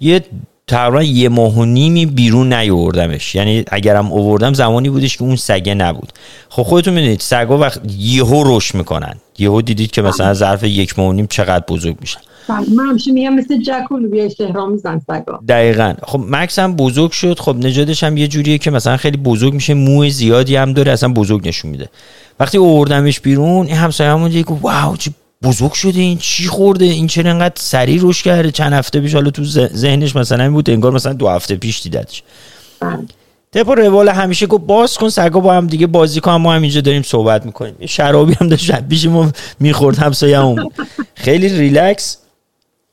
یه تقریبا یه ماه و نیمی بیرون نیوردمش یعنی اگرم اووردم زمانی بودش که اون سگه نبود. خب خودتون می‌دونید سگا وقت یهو رشد می‌کنن. یهو دیدید که مثلا ظرف یک ماه و نیم چقدر بزرگ میشن من همیشه میگم مثل جک و لوبیا میزن سگا. دقیقا. خب مکس هم بزرگ شد. خب نجادش هم یه جوریه که مثلا خیلی بزرگ میشه. موی زیادی هم داره اصلا بزرگ نشون میده. وقتی اووردمش بیرون این همسایه همون دیگه واو چی بزرگ شده این چی خورده؟ این چرا انقدر سریع روش کرده؟ چند هفته پیش حالا تو ذهنش مثلا بود انگار مثلا دو هفته پیش دیدتش. طبق روال همیشه گفت باز کن سگا با هم دیگه بازی کن ما هم اینجا داریم صحبت می‌کنیم. شرابی هم داشت پیش ما می‌خورد همسایه خیلی ریلکس.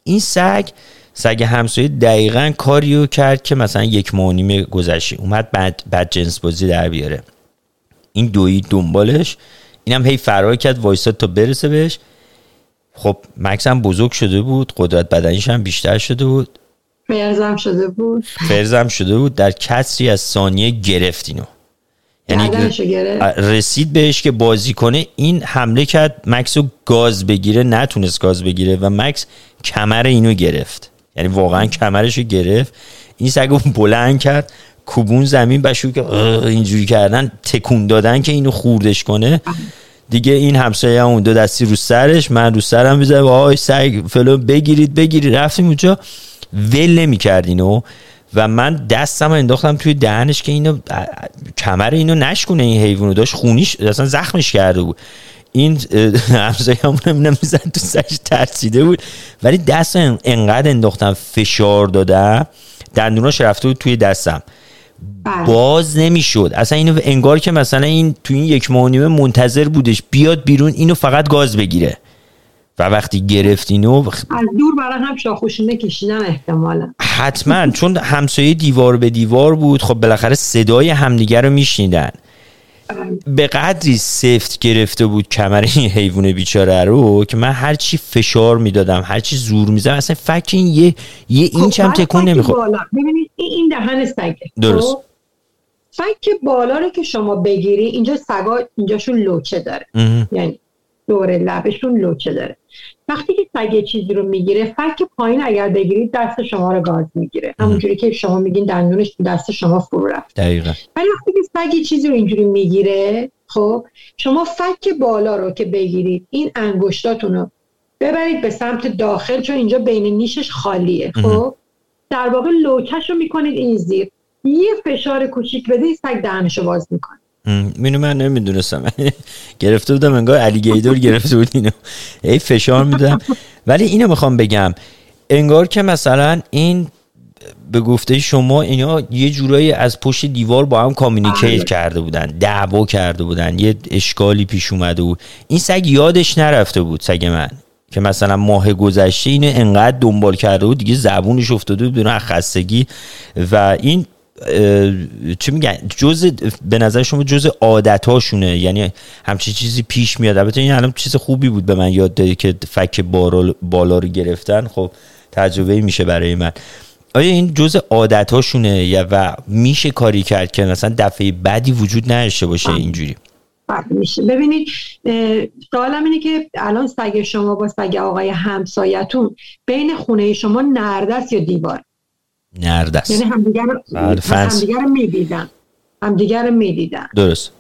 این سگ سگ همسایه دقیقا کاریو کرد که مثلا یک ماه گذشته اومد بعد بعد جنس بازی در بیاره. این دوی دنبالش اینم هی فرار کرد وایساد تا برسه بهش. خب مکس هم بزرگ شده بود قدرت بدنیش هم بیشتر شده بود. فرزم شده بود. فرزم شده بود در کسری از ثانیه گرفت اینو. یعنی رسید بهش که بازی کنه. این حمله کرد مکس رو گاز بگیره نتونست گاز بگیره و مکس کمر اینو گرفت. یعنی واقعا کمرش رو گرفت. این سگ بلند کرد. کوبون زمین بشو که اینجوری کردن تکون دادن که اینو خوردش کنه. دیگه این همسایه اون دو دستی رو سرش من رو سرم میزه آی سگ فلو بگیرید بگیرید. رفتیم اونجا ول نمی اینو. و من دستم انداختم توی دهنش که اینو کمر اینو نشکنه این حیوانو داشت خونیش اصلا زخمش کرده بود. این همسایه همون نمیزن تو سرش ترسیده بود. ولی دست انقدر انداختم فشار دادم دندوناش رفته بود توی دستم. باز نمی‌شد. اصلا اینو انگار که مثلا این تو این یک ماه منتظر بودش بیاد بیرون اینو فقط گاز بگیره. و وقتی گرفت اینو از دور برای هم شاخوشونه کشیدن احتمالا. حتما. چون همسایه دیوار به دیوار بود خب بالاخره صدای همدیگه رو میشنیدن. به قدری سفت گرفته بود کمر این حیوان بیچاره رو که من هرچی فشار می‌دادم هرچی زور می‌زدم اصلا فکر این یه یه این چم خب، تکون نمی‌خواد ببینید این دهن سگه درست. خب؟ فک بالا رو که شما بگیری اینجا سگا اینجاشون لوچه داره. یعنی دور لبشون لوچه داره. وقتی که سگ چیزی رو می‌گیره فک پایین اگر بگیرید دست شما رو گاز می‌گیره. همونجوری که شما میگین دندونش دست شما فرو رفت. دقیقا. ولی وقتی که سگ چیزی رو اینجوری می‌گیره خب شما فک بالا رو که بگیرید این انگشتاتون رو ببرید به سمت داخل چون اینجا بین نیشش خالیه. خب در واقع لوچش رو می‌کنید این زیر. یه فشار کوچیک بده سگ دهنشو باز می‌کنه. مینو من نمی‌دونستم. [laughs] گرفته بودم انگار alligator گرفته بود اینو. ای فشار میدم ولی اینو می‌خوام بگم. انگار که مثلا این به گفته شما اینا یه جورایی از پشت دیوار با هم communicate. کرده بودن دعوا کرده بودن یه اشکالی پیش اومده بود. این سگ یادش نرفته بود سگ من. که مثلا ماه گذشته اینو انقدر دنبال کرده بود دیگه زبونش افتاده بود از خستگی. و این چی میگن؟ جز به نظر شما جز عادتاشونه؟ یعنی همچی چیزی پیش میاد؟ البته این الان چیز خوبی بود به من یاد دادی که فک بالا رو گرفتن. خب تجربه میشه برای من. آیا این جز عادتاشونه؟ و میشه کاری کرد که مثلا دفعه بعدی وجود نداشته باشه اینجوری؟ میشه. ببینید سوالم اینه که الان سگ شما با سگ آقای همسایتون بین خونه شما نردست یا دیوار؟ نردست یعنی همدیگر بله، همدیگر رو می‌دیدن. همدیگر رو می‌دیدن. درست.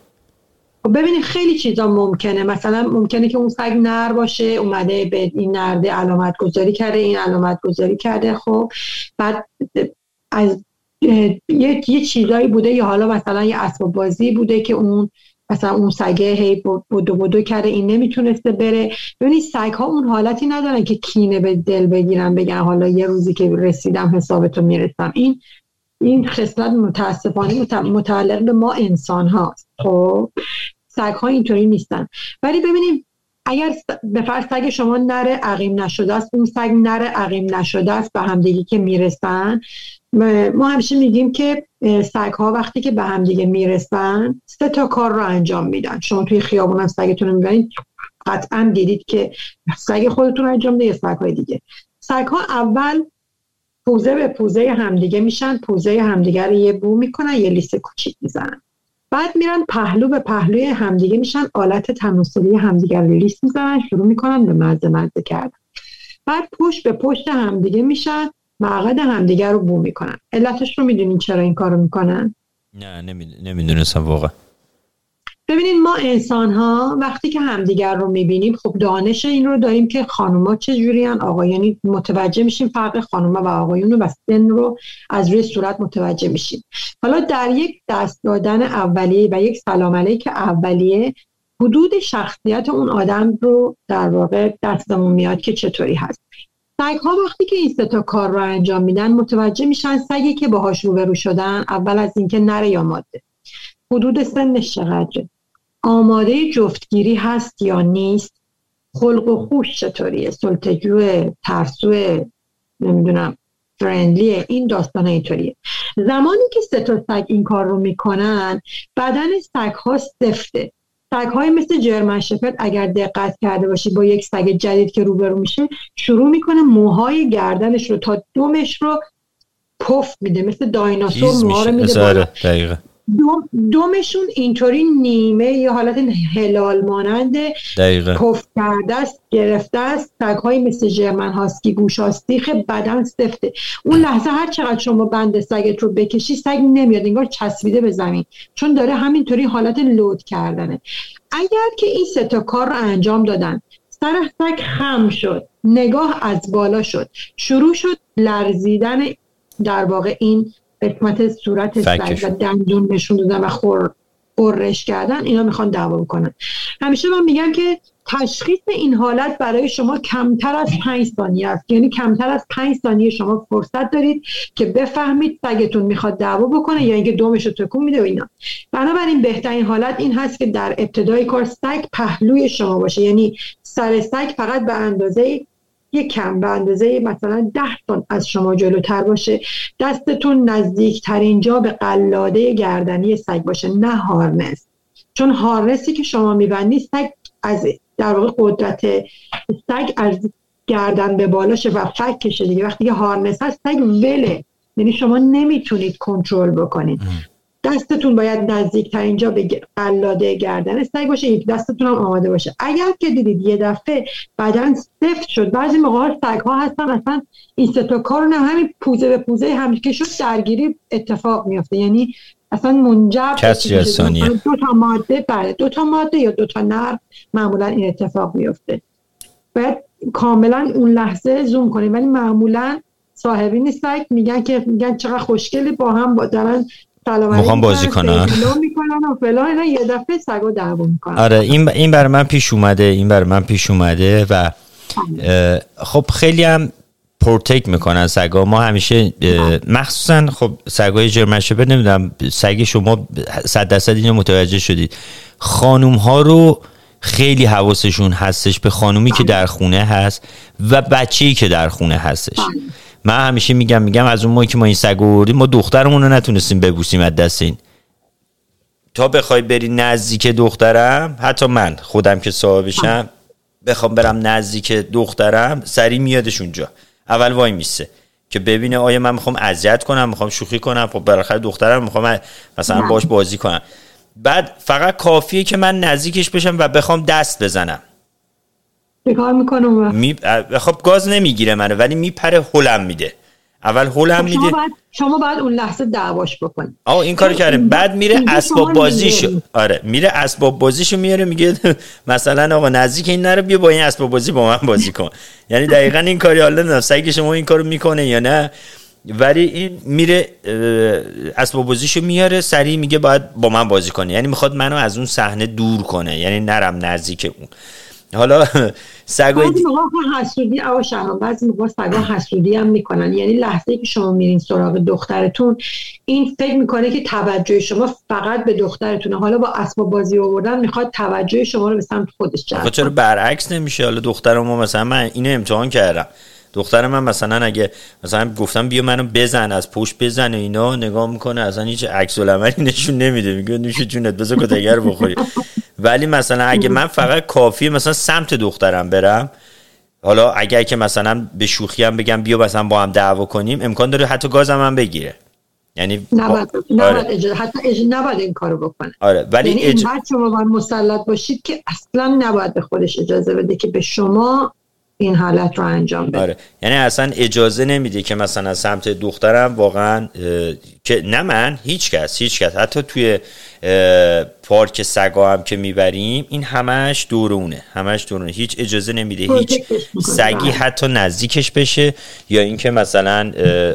خب ببینید خیلی چیزا ممکنه. مثلا ممکنه که اون سگ نر باشه اومده به این نرده علامت گذاری کرده این علامت گذاری کرده. خب بعد از یه, یه چیزایی بوده یا حالا مثلا یه اسباب بازی بوده که اون مثلا اون سگه هی بودو بودو کرده این نمی‌تونسته بره. ببینید سگ ها اون حالتی ندارن که کینه به دل بگیرن بگن حالا یه روزی که رسیدم حسابتو می‌رسم. این این خصلت متاسفانه متعلق به ما انسان هاست. خب؟ سگ ها اینطوری نیستن. ولی ببینیم اگر به فرض سگ شما نره عقیم نشده است. اون سگ نره عقیم نشده است. به همدیگه که می‌رسن ما همیشه میگیم که سگ ها وقتی که به همدیگه می‌رسن سه تا کار رو انجام میدن. شما توی خیابون هم سگتون رو می‌بینید قطعا دیدید که سگ خودتون انجام میده یا سگ های دیگه. سگ ها اول پوزه به پوزه همدیگه میشن پوزه همدیگه رو یه بو می‌کنن یه لیست کوچیک می‌زنن. بعد میرن پهلو به پهلوی همدیگه میشن آلت تناسلی همدیگه رو لیست می‌زنن شروع می‌کنن به مزه مزه کردن. بعد پشت به پشت همدیگه میشن مقعد همدیگه رو بو می‌کنن. علتش رو می‌دونین چرا این کارو می‌کنن؟ نه نمی‌دونستم واقعا. ببینید ما انسان ها وقتی که همدیگر رو می‌بینیم خب دانش این رو داریم که خانوما چه جوری آقایانی متوجه میشیم فرق خانوما و آقایون و سن رو از روی صورت متوجه میشیم. حالا در یک دست دادن اولیه و یک سلام علیک اولیه حدود شخصیت اون آدم رو در واقع دستمون میاد که چطوری هست. سگ ها وقتی که این ستا کار رو انجام میدن متوجه میشن سگی که باهاش روبرو شدن اول از اینکه نره یا ماده. حدود سنش چقدره؟ آماده جفتگیری هست یا نیست؟ خلق و خوش چطوریه؟ سلطجو ترسو نمی‌دونم فرندلیه؟ این داستان اینطوریه. زمانی که سه تا سگ این کار رو می‌کنن بدن سگ ها سفته. سگ های مثل جرمن شفرد اگر دقت کرده باشی با یک سگ جدید که روبرو میشه شروع می‌کنه موهای گردنش رو تا دومش رو پف میده مثل دایناسور موها رو میده دوم دومشون اینطوری نیمه یا حالت هلال مانند کف کرده است گرفته است. های مثل جرمن هاسکی گوشاستیخ بدن سفته اون لحظه هر چقدر شما بند سگت رو بکشی سگ نمیاد انگار چسبیده به زمین. چون داره همینطوری حالت لود کردنه. اگر که این سه تا کار رو انجام دادن سر سگ خم شد نگاه از بالا شد. شروع شد لرزیدن در واقع این قسمت صورت سگ و دندون نشون دادن و خور قرش کردن اینا می‌خوان دعوا بکنن. همیشه من میگم که تشخیص این حالت برای شما کمتر از پنج ثانیه است. یعنی کمتر از پنج ثانیه شما فرصت دارید که بفهمید سگتون می‌خواد دعوا بکنه یا اینکه دومش رو تکون میده و اینا. بنابراین بهترین حالت این هست که در ابتدای کار سگ پهلوی شما باشه. یعنی سر سگ فقط به اندازه یک کم به اندازه مثلا ده تن از شما جلوتر باشه. دستتون نزدیکترین جا به قلاده گردنی سگ باشه نه هارنس. چون هارنسی که شما میبندی سگ از در واقع قدرت سگ از گردن به بالاشه و فک کشه دیگه. وقتی که هارنس هست سگ وله. یعنی شما نمی‌تونید کنترل بکنید. دستتون باید نزدیک تا اینجا به قلاده گردن سگ باشه یک دستتون هم آماده باشه. اگر که دیدید یه دفعه بدن سفت شد بعضی موقع سگ ها هستن اصلا این ستا کار نه همین پوزه به پوزه هم که شد درگیری اتفاق میافته. یعنی اصلا منجب دو تا ماده بله دو تا ماده یا دو تا نر معمولا این اتفاق میفته باید کاملا اون لحظه زوم کنیم ولی معمولا صاحبین سگ میگن که میگن چقدر خوشگلی با هم با دارن می‌خوام بازی کنن و یه دفعه سگو دعوا می‌کنن. آره این این بر من پیش اومده این بر من پیش اومده و خب خیلی هم protect می‌کنن سگا. ما همیشه مخصوصا خب سگای German Shepherd نمی‌دونم سگ شما صد درصد اینو متوجه شدید. خانوم ها رو خیلی حواسشون هستش به خانومی که در خونه هست و بچه‌ای که در خونه هستش. من همیشه میگم میگم از اون موقع که ما این سگ آوردیم ما دخترمون رو نتونستیم ببوسیم از دست این. تا بخوای بری نزدیک دخترم حتی من خودم که صاحبشم بخوام برم نزدیک دخترم سری میادش اونجا. اول وای میسه که ببینه آیا من می‌خوام اذیت کنم می‌خوام شوخی کنم خب بالاخره دخترم می‌خوام مثلا باش بازی کنم. بعد فقط کافیه که من نزدیکش بشم و بخوام دست بزنم. کار می‌کنم می... خب گاز نمی‌گیره منو ولی میپره هلم میده. اول هلم خب میده. شما باید, شما باید اون لحظه دعواش بکنید آه این کارو کردیم بعد میره اسباب بازیشو. آره میره اسباب بازیشو میاره میگه [laughs] مثلا آقا نزدیک این نره بیا با این اسباب بازی با من بازی کن. [laughs] یعنی دقیقا این کاری حالا نمی‌دونم سگی شما این کارو می‌کنه یا نه. ولی این میره اسباب بازیشو میاره سریع میگه باید با من بازی کنه یعنی می‌خواد منو از اون صحنه دور کنه. یعنی نرم نزدیک اون. حالا سگای بعضی موقع حسودی او شما بعضی موقع سگا حسودی هم می‌کنن. یعنی لحظه که شما میرین سراغ دخترتون این فکر می‌کنه که توجه شما فقط به دخترتونه. حالا با اسباب بازی آوردن می‌خواد توجه شما رو به سمت خودش جلب چرا برعکس نمیشه؟ حالا دختر ما مثلا من اینو امتحان کردم. دختر من مثلا اگه مثلا گفتم بیا منو بزن از پشت بزن و اینا نگاه می‌کنه اصلا هیچ عکس العملی نشون نمیده. میگه نوش جونت بذار کتگر بخوری. ولی مثلا اگه من فقط کافیه مثلا سمت دخترم برم حالا اگر که مثلا به شوخی هم بگم بیا مثلا با هم دعوا کنیم امکان داره حتی گازم هم بگیره یعنی نباید آره. حتی نباید این کارو بکنه آره ولی یعنی اج... شما باید مسلط باشید که اصلا نباید به خودش اجازه بده که به شما این حالت رو انجام بده آره. یعنی اصلا اجازه نمیده که مثلا سمت دخترم واقعا که نه من هیچ کس هیچ کس حتی توی پارک سگا هم که می‌بریم این همش دورونه همش دورونه. هیچ اجازه نمیده هیچ سگی حتی نزدیکش بشه یا اینکه مثلا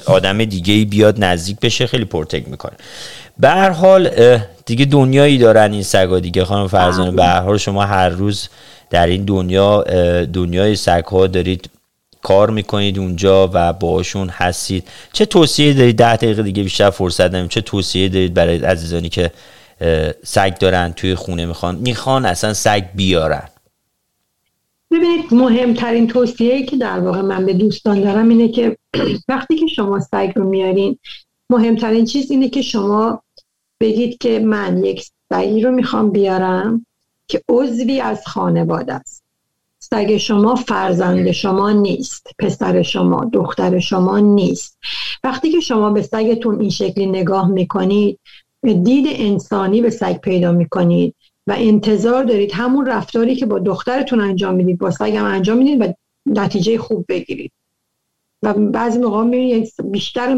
آدم دیگه بیاد نزدیک بشه خیلی پرتک می‌کنه. به هر حال دیگه دنیایی دارن این سگا دیگه خانم فرزانه. به هر حال شما هر روز در این دنیا دنیای سگ ها دارید کار می‌کنید اونجا و باشون هستید. چه توصیه دارید؟ ده دقیقه دیگه بیشتر فرصت نمیم. چه توصیه دارید برای عزیزانی که سگ دارن توی خونه می‌خوان. می‌خوان اصلا سگ بیارن. ببینید مهمترین توصیه که در واقع من به دوستان دارم اینه که [clears throat] وقتی که شما سگ رو میارین مهمترین چیز اینه که شما بگید که من یک سگی رو می‌خوام بیارم که عضوی از خانواده است. سگ شما فرزند شما نیست پسر شما دختر شما نیست. وقتی که شما به سگتون این شکلی نگاه می‌کنید دید انسانی به سگ پیدا می‌کنید و انتظار دارید همون رفتاری که با دخترتون انجام می‌دید با سگم انجام می‌دید و نتیجه خوب بگیرید. و بعضی موقع می‌بینید بیشتر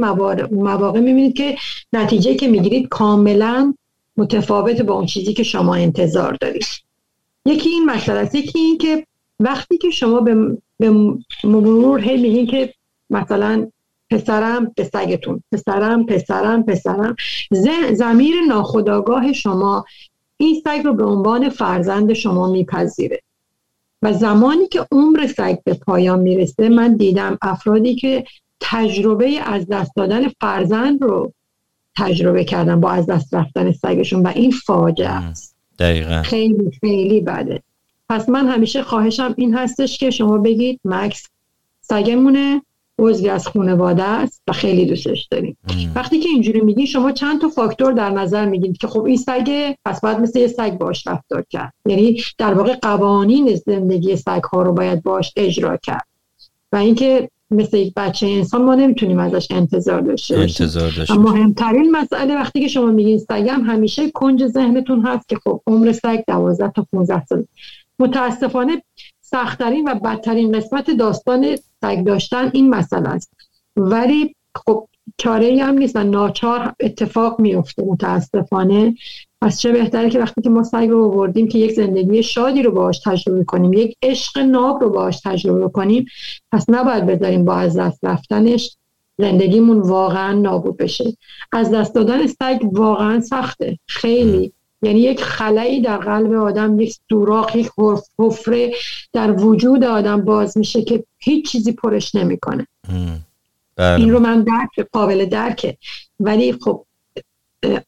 مواقع می‌بینید که نتیجه که می‌گیرید کاملا متفاوت با اون چیزی که شما انتظار دارید. یکی این مسئله است. یکی این که وقتی که شما به, به مرور هی میگین که مثلا پسرم به سگتون پسرم پسرم. پسرم زمیر ناخداگاه شما این سگ رو به عنوان فرزند شما میپذیره. و زمانی که عمر سگ به پایان می‌رسه من دیدم افرادی که تجربه از دست دادن فرزند رو تجربه کردن با از دست رفتن سگشون و این فاجعه است. دقیقا. خیلی خیلی بده. پس من همیشه خواهشم این هستش که شما بگید مکس سگمونه. عضوی از خانواده است و خیلی دوستش داریم. وقتی که اینجوری میگی شما چند تا فاکتور در نظر میگید که خب این سگه پس باید مثل یه سگ باش رفتار کرد. یعنی در واقع قوانین زندگی سگ ها رو باید باش اجرا کرد. و اینکه مثل یک بچه انسان ما نمی‌تونیم ازش انتظار داشته باشیم. انتظار مهمترین مسئله وقتی که شما میگین سگم همیشه کنج ذهنتون هست که خب عمر سگ 12 تا 15 سال. متاسفانه سختترین و بدترین قسمت داستان سگ داشتن این مسئله است. ولی خب چاره هم نیست و ناچار اتفاق میفته متاسفانه. پس چه بهتره که وقتی که ما سگ رو آوردیم که یک زندگی شادی رو باهاش تجربه کنیم یک عشق ناب رو باهاش تجربه کنیم پس نباید بذاریم با از دست رفتنش زندگیمون واقعا نابود بشه. از دست دادن سگ واقعا سخته. خیلی. یعنی یک خلایی در قلب آدم یک سوراخ یک حفره در وجود آدم باز میشه که هیچ چیزی پرش نمی‌کنه. بله. این رو من درک قابل درکه. ولی خب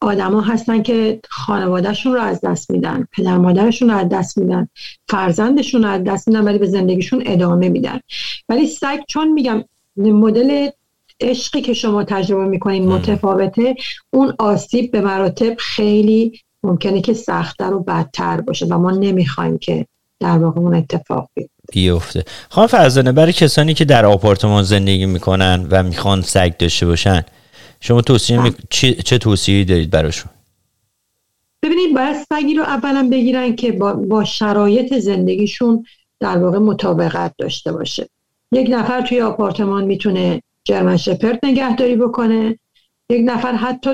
آدما هستن که خانوادهشون رو از دست میدن پدر مادرشون رو از دست میدن فرزندشون رو از دست میدن ولی به زندگیشون ادامه میدن. ولی سگ چون میگم مدل عشقی که شما تجربه می‌کنین متفاوته اون آسیب به مراتب خیلی ممکنه که سختتر و بدتر باشه و ما نمی‌خوایم که در واقع اون اتفاق بیفته. خانم فرزانه برای کسانی که در آپارتمان زندگی می‌کنن و می‌خوان سگ داشته باشن شما توصیه می... چه, چه توصیه دارید براشون؟ ببینید باید سگی رو اولا بگیرن که با, با شرایط زندگیشون در واقع مطابقت داشته باشه. یک نفر توی آپارتمان می‌تونه جرمن شپرد نگهداری بکنه یک نفر حتی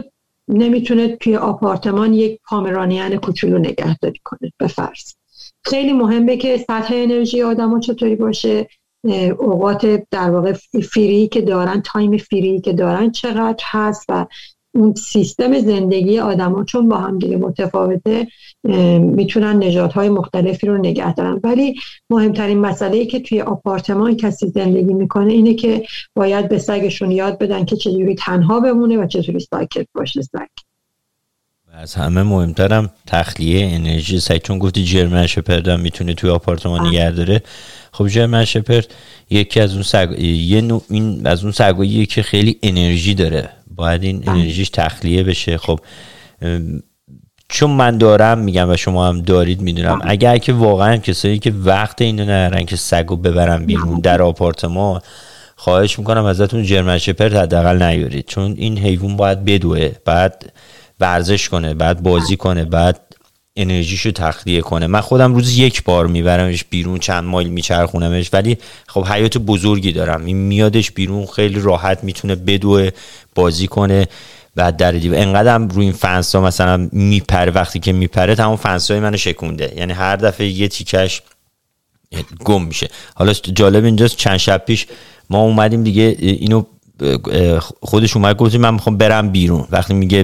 نمی‌تونه توی آپارتمان یک پامرانیان کوچولو نگهداری کنه به فرض. خیلی مهمه که سطح انرژی آدم چطوری باشه اوقات در واقع فری که دارن تایم فری که دارن چقدر هست و اون سیستم زندگی آدما چون با هم دیگه متفاوته می‌تونن نجات های مختلفی رو نگه دارن. ولی مهمترین مسئله ای که توی آپارتمان کسی زندگی می‌کنه اینه که باید به سگشون یاد بدن که چجوری تنها بمونه و چجوری ساکت باشه سگ. از همه مهمترم تخلیه انرژی. سگ چون گفتی جرمن شپرد هم می‌تونه توی آپارتمان نگه داره. خب جرمن شپرد یکی از اون سگ یه نوع این از اون سگایی که خیلی انرژی داره. باید این انرژیش تخلیه بشه. خب چون من دارم میگم و شما هم دارید می‌دونم اگر که واقعا کسایی که وقت اینو ندارن که سگو ببرن بیرون در آپارتمان خواهش می‌کنم ازتون جرمن شپرد حداقل نیارید. چون این حیوان باید بدوه بعد ورزش کنه بعد بازی کنه بعد انرژیشو تخلیه کنه. من خودم روز یک بار میبرمش بیرون چند مایل میچرخونمش ولی خب حیات بزرگی دارم. این میادش بیرون خیلی راحت می‌تونه بدوه بازی کنه بعد در دیو. انقدرم روی این فنس ها مثلا میپره وقتی که میپره تمام فنس های منو شکونده. یعنی هر دفعه یه تیکش گم میشه. حالا جالب اینجاست چند شب پیش ما اومدیم دیگه اینو خودش اومد گفت من می‌خوام برم بیرون. وقتی میگه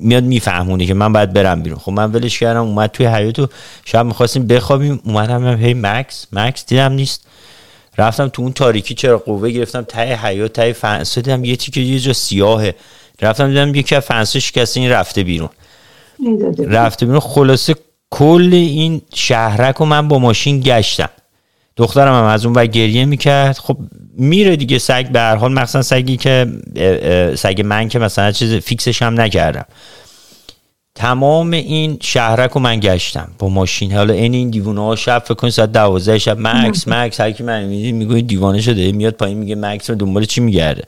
میاد میفهمونه که من باید برم بیرون. خب من ولش کردم اومد توی حیات و شب می‌خواستیم بخوابیم. اومدم هی مکس مکس دیدم نیست. رفتم تو اون تاریکی چرا قوه گرفتم تای حیات تای فنس. دیدم یه تیکه یه جا سیاهه. رفتم دیدم یکی از فنس شکسته این رفته بیرون. رفته بیرون. خلاصه کل این شهرک رو من با ماشین گشتم. دخترم هم از اون و گریه می‌کرد. خب میره دیگه سگ به هر حال. مخصوصا سگی که سگ من که مثلا چیز فیکسش هم نکردم. تمام این شهرک رو من گشتم با ماشین. حالا این این دیوانه ها شب فکر کنید ساعت دوازده شب مکس [laughs] مکس هر کی من می‌دید میگه دیوانه شده. میاد پایین میگه مکس دنبال چی میگرده؟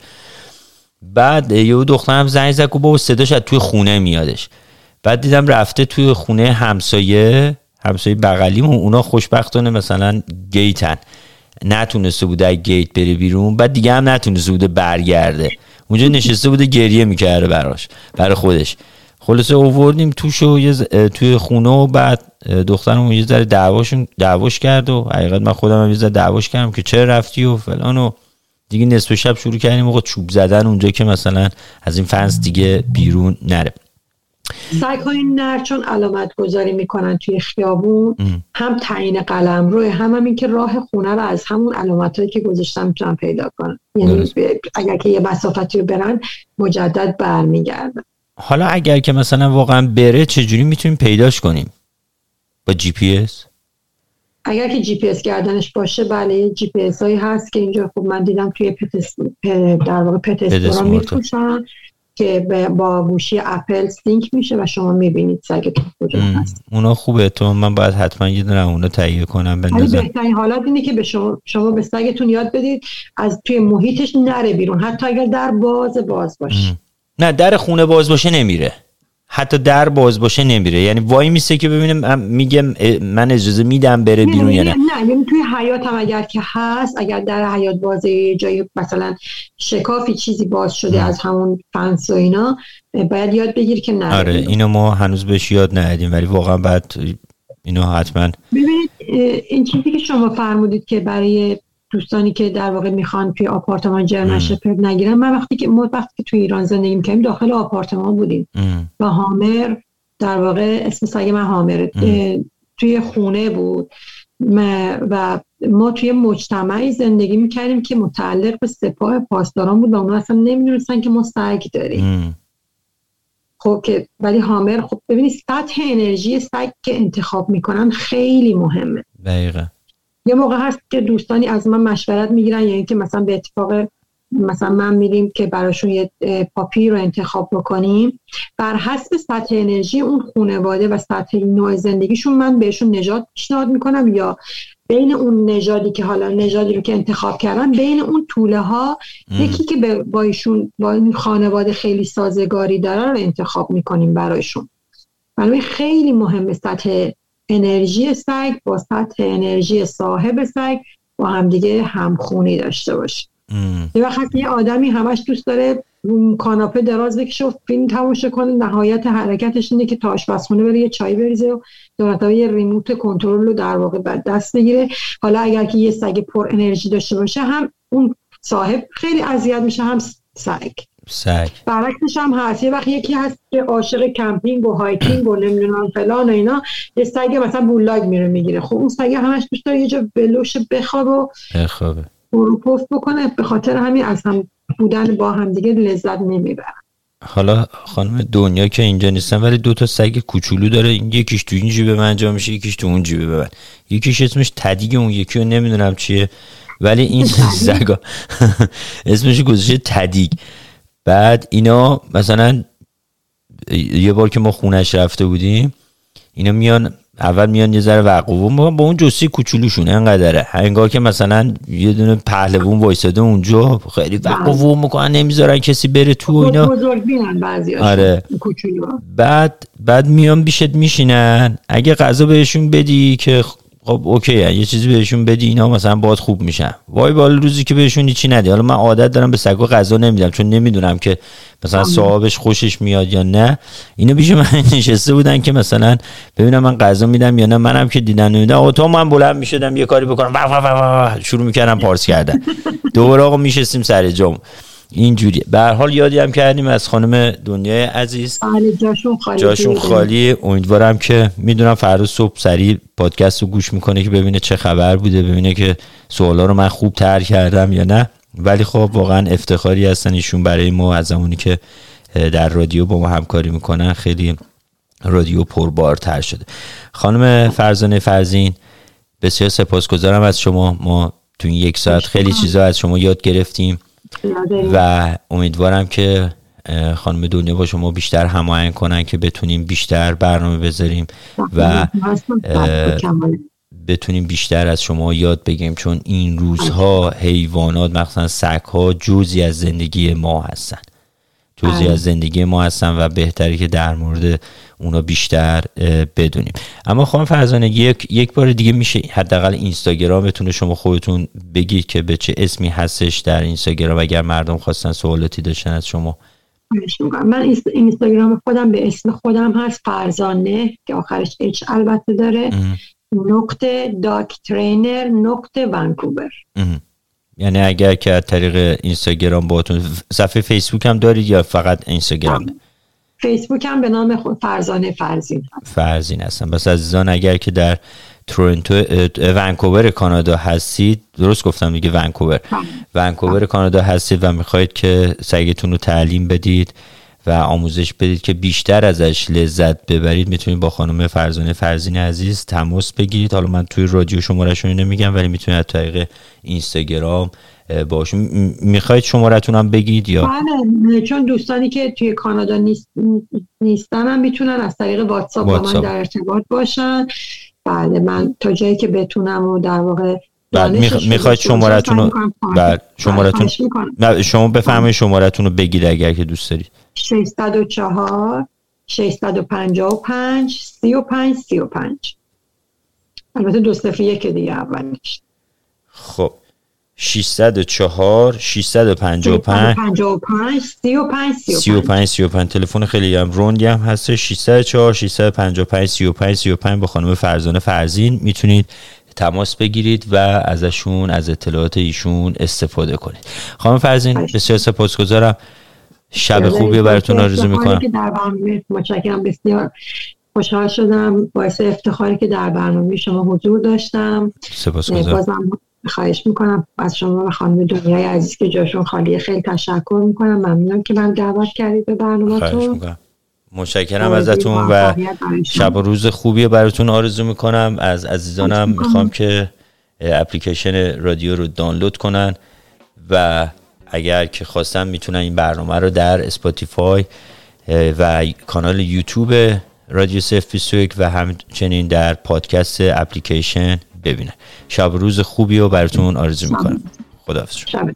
بعد یه دخترم زنگ زد با صداش از توی خونه میادش. بعد دیدم رفته توی خونه همسایه. همسایه بغلیمون اونا خوشبختانه مثلا گیتن. نتونسته بوده گیت بره بیرون بعد دیگه هم نتونسته بوده برگرده. اونجا نشسته بوده گریه می‌کرده براش برای خودش. خلاصه اووردیم توش و توی خونه و بعد دخترم یه ذره دعواشون دعواش کرد و حقیقت من خودم یه ذره دعواش کردم که چرا رفتی و فلان و دیگه نصف شب شروع کردیم موقع چوب زدن اونجا که مثلا از این فنس دیگه بیرون نره. سگ های نر چون علامت گذاری می‌کنن توی خیابون هم تعیین قلمروی هم, هم این که راه خونه رو از همون علامت هایی که گذاشتن می‌تونن پیدا کنن. یعنی اگر که یه مسافتی رو برن مجدد برمیگردن. حالا اگر که مثلا واقعا بره چجوری می‌تونیم پیداش کنیم؟ با جی پی اس؟ اگر که جی پی اس گردنش باشه بله جی پی اس هایی هست که اینجا خب من دیدم توی pets در واقع pets میفروشن. که با گوشی Apple sync میشه و شما می‌بینید سگتون کجا هست. اونا خوبه. تو من باید حتما یه دونه اونا تهیه کنم بندازم بهترین حالت اینه که به شما شما به سگتون یاد بدید از توی محیطش نره بیرون. حتی اگر در باز باز باشه. نه در خونه باز باشه نمیره. حتی در باز باشه نمیره. یعنی وای میسه که ببینیم میگم من اجازه میدم بره بیرون یا نه نه. یعنی توی حیات هم اگر که هست اگر در حیات بازه جای مثلا شکافی چیزی باز شده از همون فنس و اینا باید یاد بگیر که نه آره اینو ما هنوز بهش یاد ندیم ولی واقعا بعد اینو حتما ببینید این چیزی که شما فرمودید که برای دوستانی که در واقع می‌خوان توی آپارتمان جرمن شپرد نگیرن. من وقتی که ما وقتی که توی ایران زندگی می‌کنیم داخل آپارتمان بودیم. و هامر در واقع اسم سگ من حامره توی خونه بود. و ما توی مجتمعی زندگی می‌کردیم که متعلق به سپاه پاسداران بود و اون اصلا نمی‌دونستن که ما سگ داریم. خب که ولی هامر خب ببینید سطح انرژی سگ که انتخاب می‌کنن خیلی مهمه. دقیقا. یه موقع هست که دوستانی از من مشورت می‌گیرن یا اینکه مثلا به اتفاق مثلا من میریم که براشون یه پاپی رو انتخاب بکنیم. بر حسب سطح انرژی اون خانواده و سطح نوع زندگیشون من بهشون نجات پیشنهاد می‌کنم یا بین اون نژادی که حالا نژادی رو که انتخاب کردن بین اون طوله ها یکی که با ایشون با این خانواده خیلی سازگاری داره رو انتخاب می‌کنیم برایشون. برای خیلی مهم سطح انرژی سگ با سطح انرژی صاحب سگ با همدیگه همخونی داشته باشه یه وقت یه آدمی همش دوست داره کاناپه دراز بکشه و فیلم تماشا کنه نهایت حرکتش اینه که تا آشپزخونه بره یه چای بریزه و دو یه remote control رو در واقع بعد دست بگیره. حالا اگر که یه سگ پر انرژی داشته باشه هم اون صاحب خیلی اذیت میشه هم سگ. سگ. برعکسش هم هست. یه وقت یکی هست که عاشق کمپینگ و hiking و نمی‌دونم فلان و اینا یه سگ مثلا بولاگ میره می‌گیره. خب اون سگ همش دوست داره یه جا بلوش بخواب و بخوابه. پست بکنه. به خاطر همین از هم بودن با هم دیگه لذت نمی‌برن حالا خانم دنیا که اینجا نیستن ولی دو تا سگ کوچولو داره. یکیش تو این جیبه من جا میشه یکیش تو اون جیبه من. یکیش اسمش تدیگ اون یکی رو نمی‌دونم چیه ولی این [laughs] سگا. [laughs] اسمش گذاشته تدیگ. بعد اینا مثلا یه بار که ما خونش رفته بودیم اینا میان اول میان یه ذره وقوون با اون جسی کوچولوشون انقدره. انگار که مثلا یه دونه پهلوون وایساده اونجا خیلی وقوون می‌کنن نمی‌ذارن کسی بره تو اینا. آره. بعد بعد میان بیشت میشینن. اگه غذا بهشون بدی که خب اوکی یه چیزی بهشون بدی اینا مثلا باید خوب میشن. وای بالا روزی که بهشون هیچی ندی. حالا من عادت دارم به سگا غذا نمیدم چون نمی‌دونم که مثلا صاحبش خوشش میاد یا نه. اینا بیش من [laughs] نشسته بودن که مثلا ببینم من غذا میدم یا نه. منم که دیدن نمیدم. آقا تو من بلند می‌شدم یه کاری بکنم. شروع می‌کردم پارس کردن. [laughs] دوباره آقا میشستیم سر جام اینجوری. به هر حال یادی هم کردیم از خانم دنیای عزیز. بله، جاشون خالی جاشون خالی. امیدوارم که می‌دونم فردا صبح سریع پادکست رو گوش می‌کنه که ببینه چه خبر بوده ببینه که سوالا رو من خوب تر کردم یا نه. ولی خب واقعا افتخاری هستن ایشون برای ما از زمانی که در رادیو با ما همکاری می‌کنن. خیلی رادیو پربارتر شده. خانم فرزانه فرزین بسیار سپاسگزارم از شما. ما تو این یک ساعت خیلی چیزا از شما یاد گرفتیم. و امیدوارم که خانم دنیا با شما بیشتر هماهنگ کنن که بتونیم بیشتر برنامه بذاریم و بتونیم بیشتر از شما یاد بگیم چون این روزها حیوانات مخصوصا سگ ها جزی از زندگی ما هستن. جزی از زندگی ما هستن و بهتری که در مورد اونا بیشتر بدونیم. اما خانم فرزانه یک یک بار دیگه میشه حداقل اینستاگرامتون شما خودتون بگید که به چه اسمی هستش در اینستاگرام اگر مردم خواستن سوالاتی داشتن از شما. من اینستاگرام خودم به اسم خودم هست فرزانه که آخرش اچ البته داره. نقطه داک ترینر نقطه ونکوور. یعنی اگر که از طریق اینستاگرام باتون صفحه فیسبوک هم دارید یا فقط اینستاگرام؟ فیسبوک هم به نام خود فرزانه فرزین فرزین هستم. بس عزیزان اگر که در تورنتو ونکوور کانادا هستید درست گفتم دیگه ونکوور. ونکوور کانادا هستید و می‌خواهید که سگتون رو تعلیم بدید و آموزش بدید که بیشتر ازش لذت ببرید می‌تونید با خانم فرزانه فرزین عزیز تماس بگیرید. حالا من توی رادیو شمارهشون نمیگم ولی می‌تونید از طریق اینستاگرام باش می‌خواید شمارتون هم بگید یا؟ بله چون دوستانی که توی کانادا نیست نیستن هم می‌تونن از طریق واتساپ با من در ارتباط باشن. بله من تا جایی که بتونم و در واقع بعد می‌خواید شمارتون رو بعد شمارتون شما بفهمید شمارتون رو بگید اگر که دوست دارید. 604 655 35 35 البته دو صفر یک دیگه اولش خب. 604 655 35 35 35 تلفن خیلی هم روندی هم هست 604 655 35 35 با خانم فرزانه فرزین. می‌تونید تماس بگیرید و ازشون از اطلاعات ایشون استفاده کنید. خانم فرزین بسیار سپاسگزارم. شب خوبی براتون آرزو می‌کنم. که در برنامه متشکرم بسیار خوشحال شدم. باعث افتخاری که در برنامه شما حضور داشتم. بازم خواهش می‌کنم از شما و خانم دنیای عزیز که جاشون خالی خیلی تشکر می‌کنم. ممنونم که من دعوت کردید به برنامه تو مشکرم ازتون و شب و روز خوبی براتون آرزو می‌کنم. از عزیزانم می‌خوام که اپلیکیشن رادیو رو دانلود کنن و اگر که خواستم می‌تونن این برنامه رو در اسپاتیفای و کانال یوتیوب رادیو سف و همچنین در پادکست اپلیکیشن ببینه. شب روز خوبی رو براتون آرزو می‌کنم. خداحافظ. شب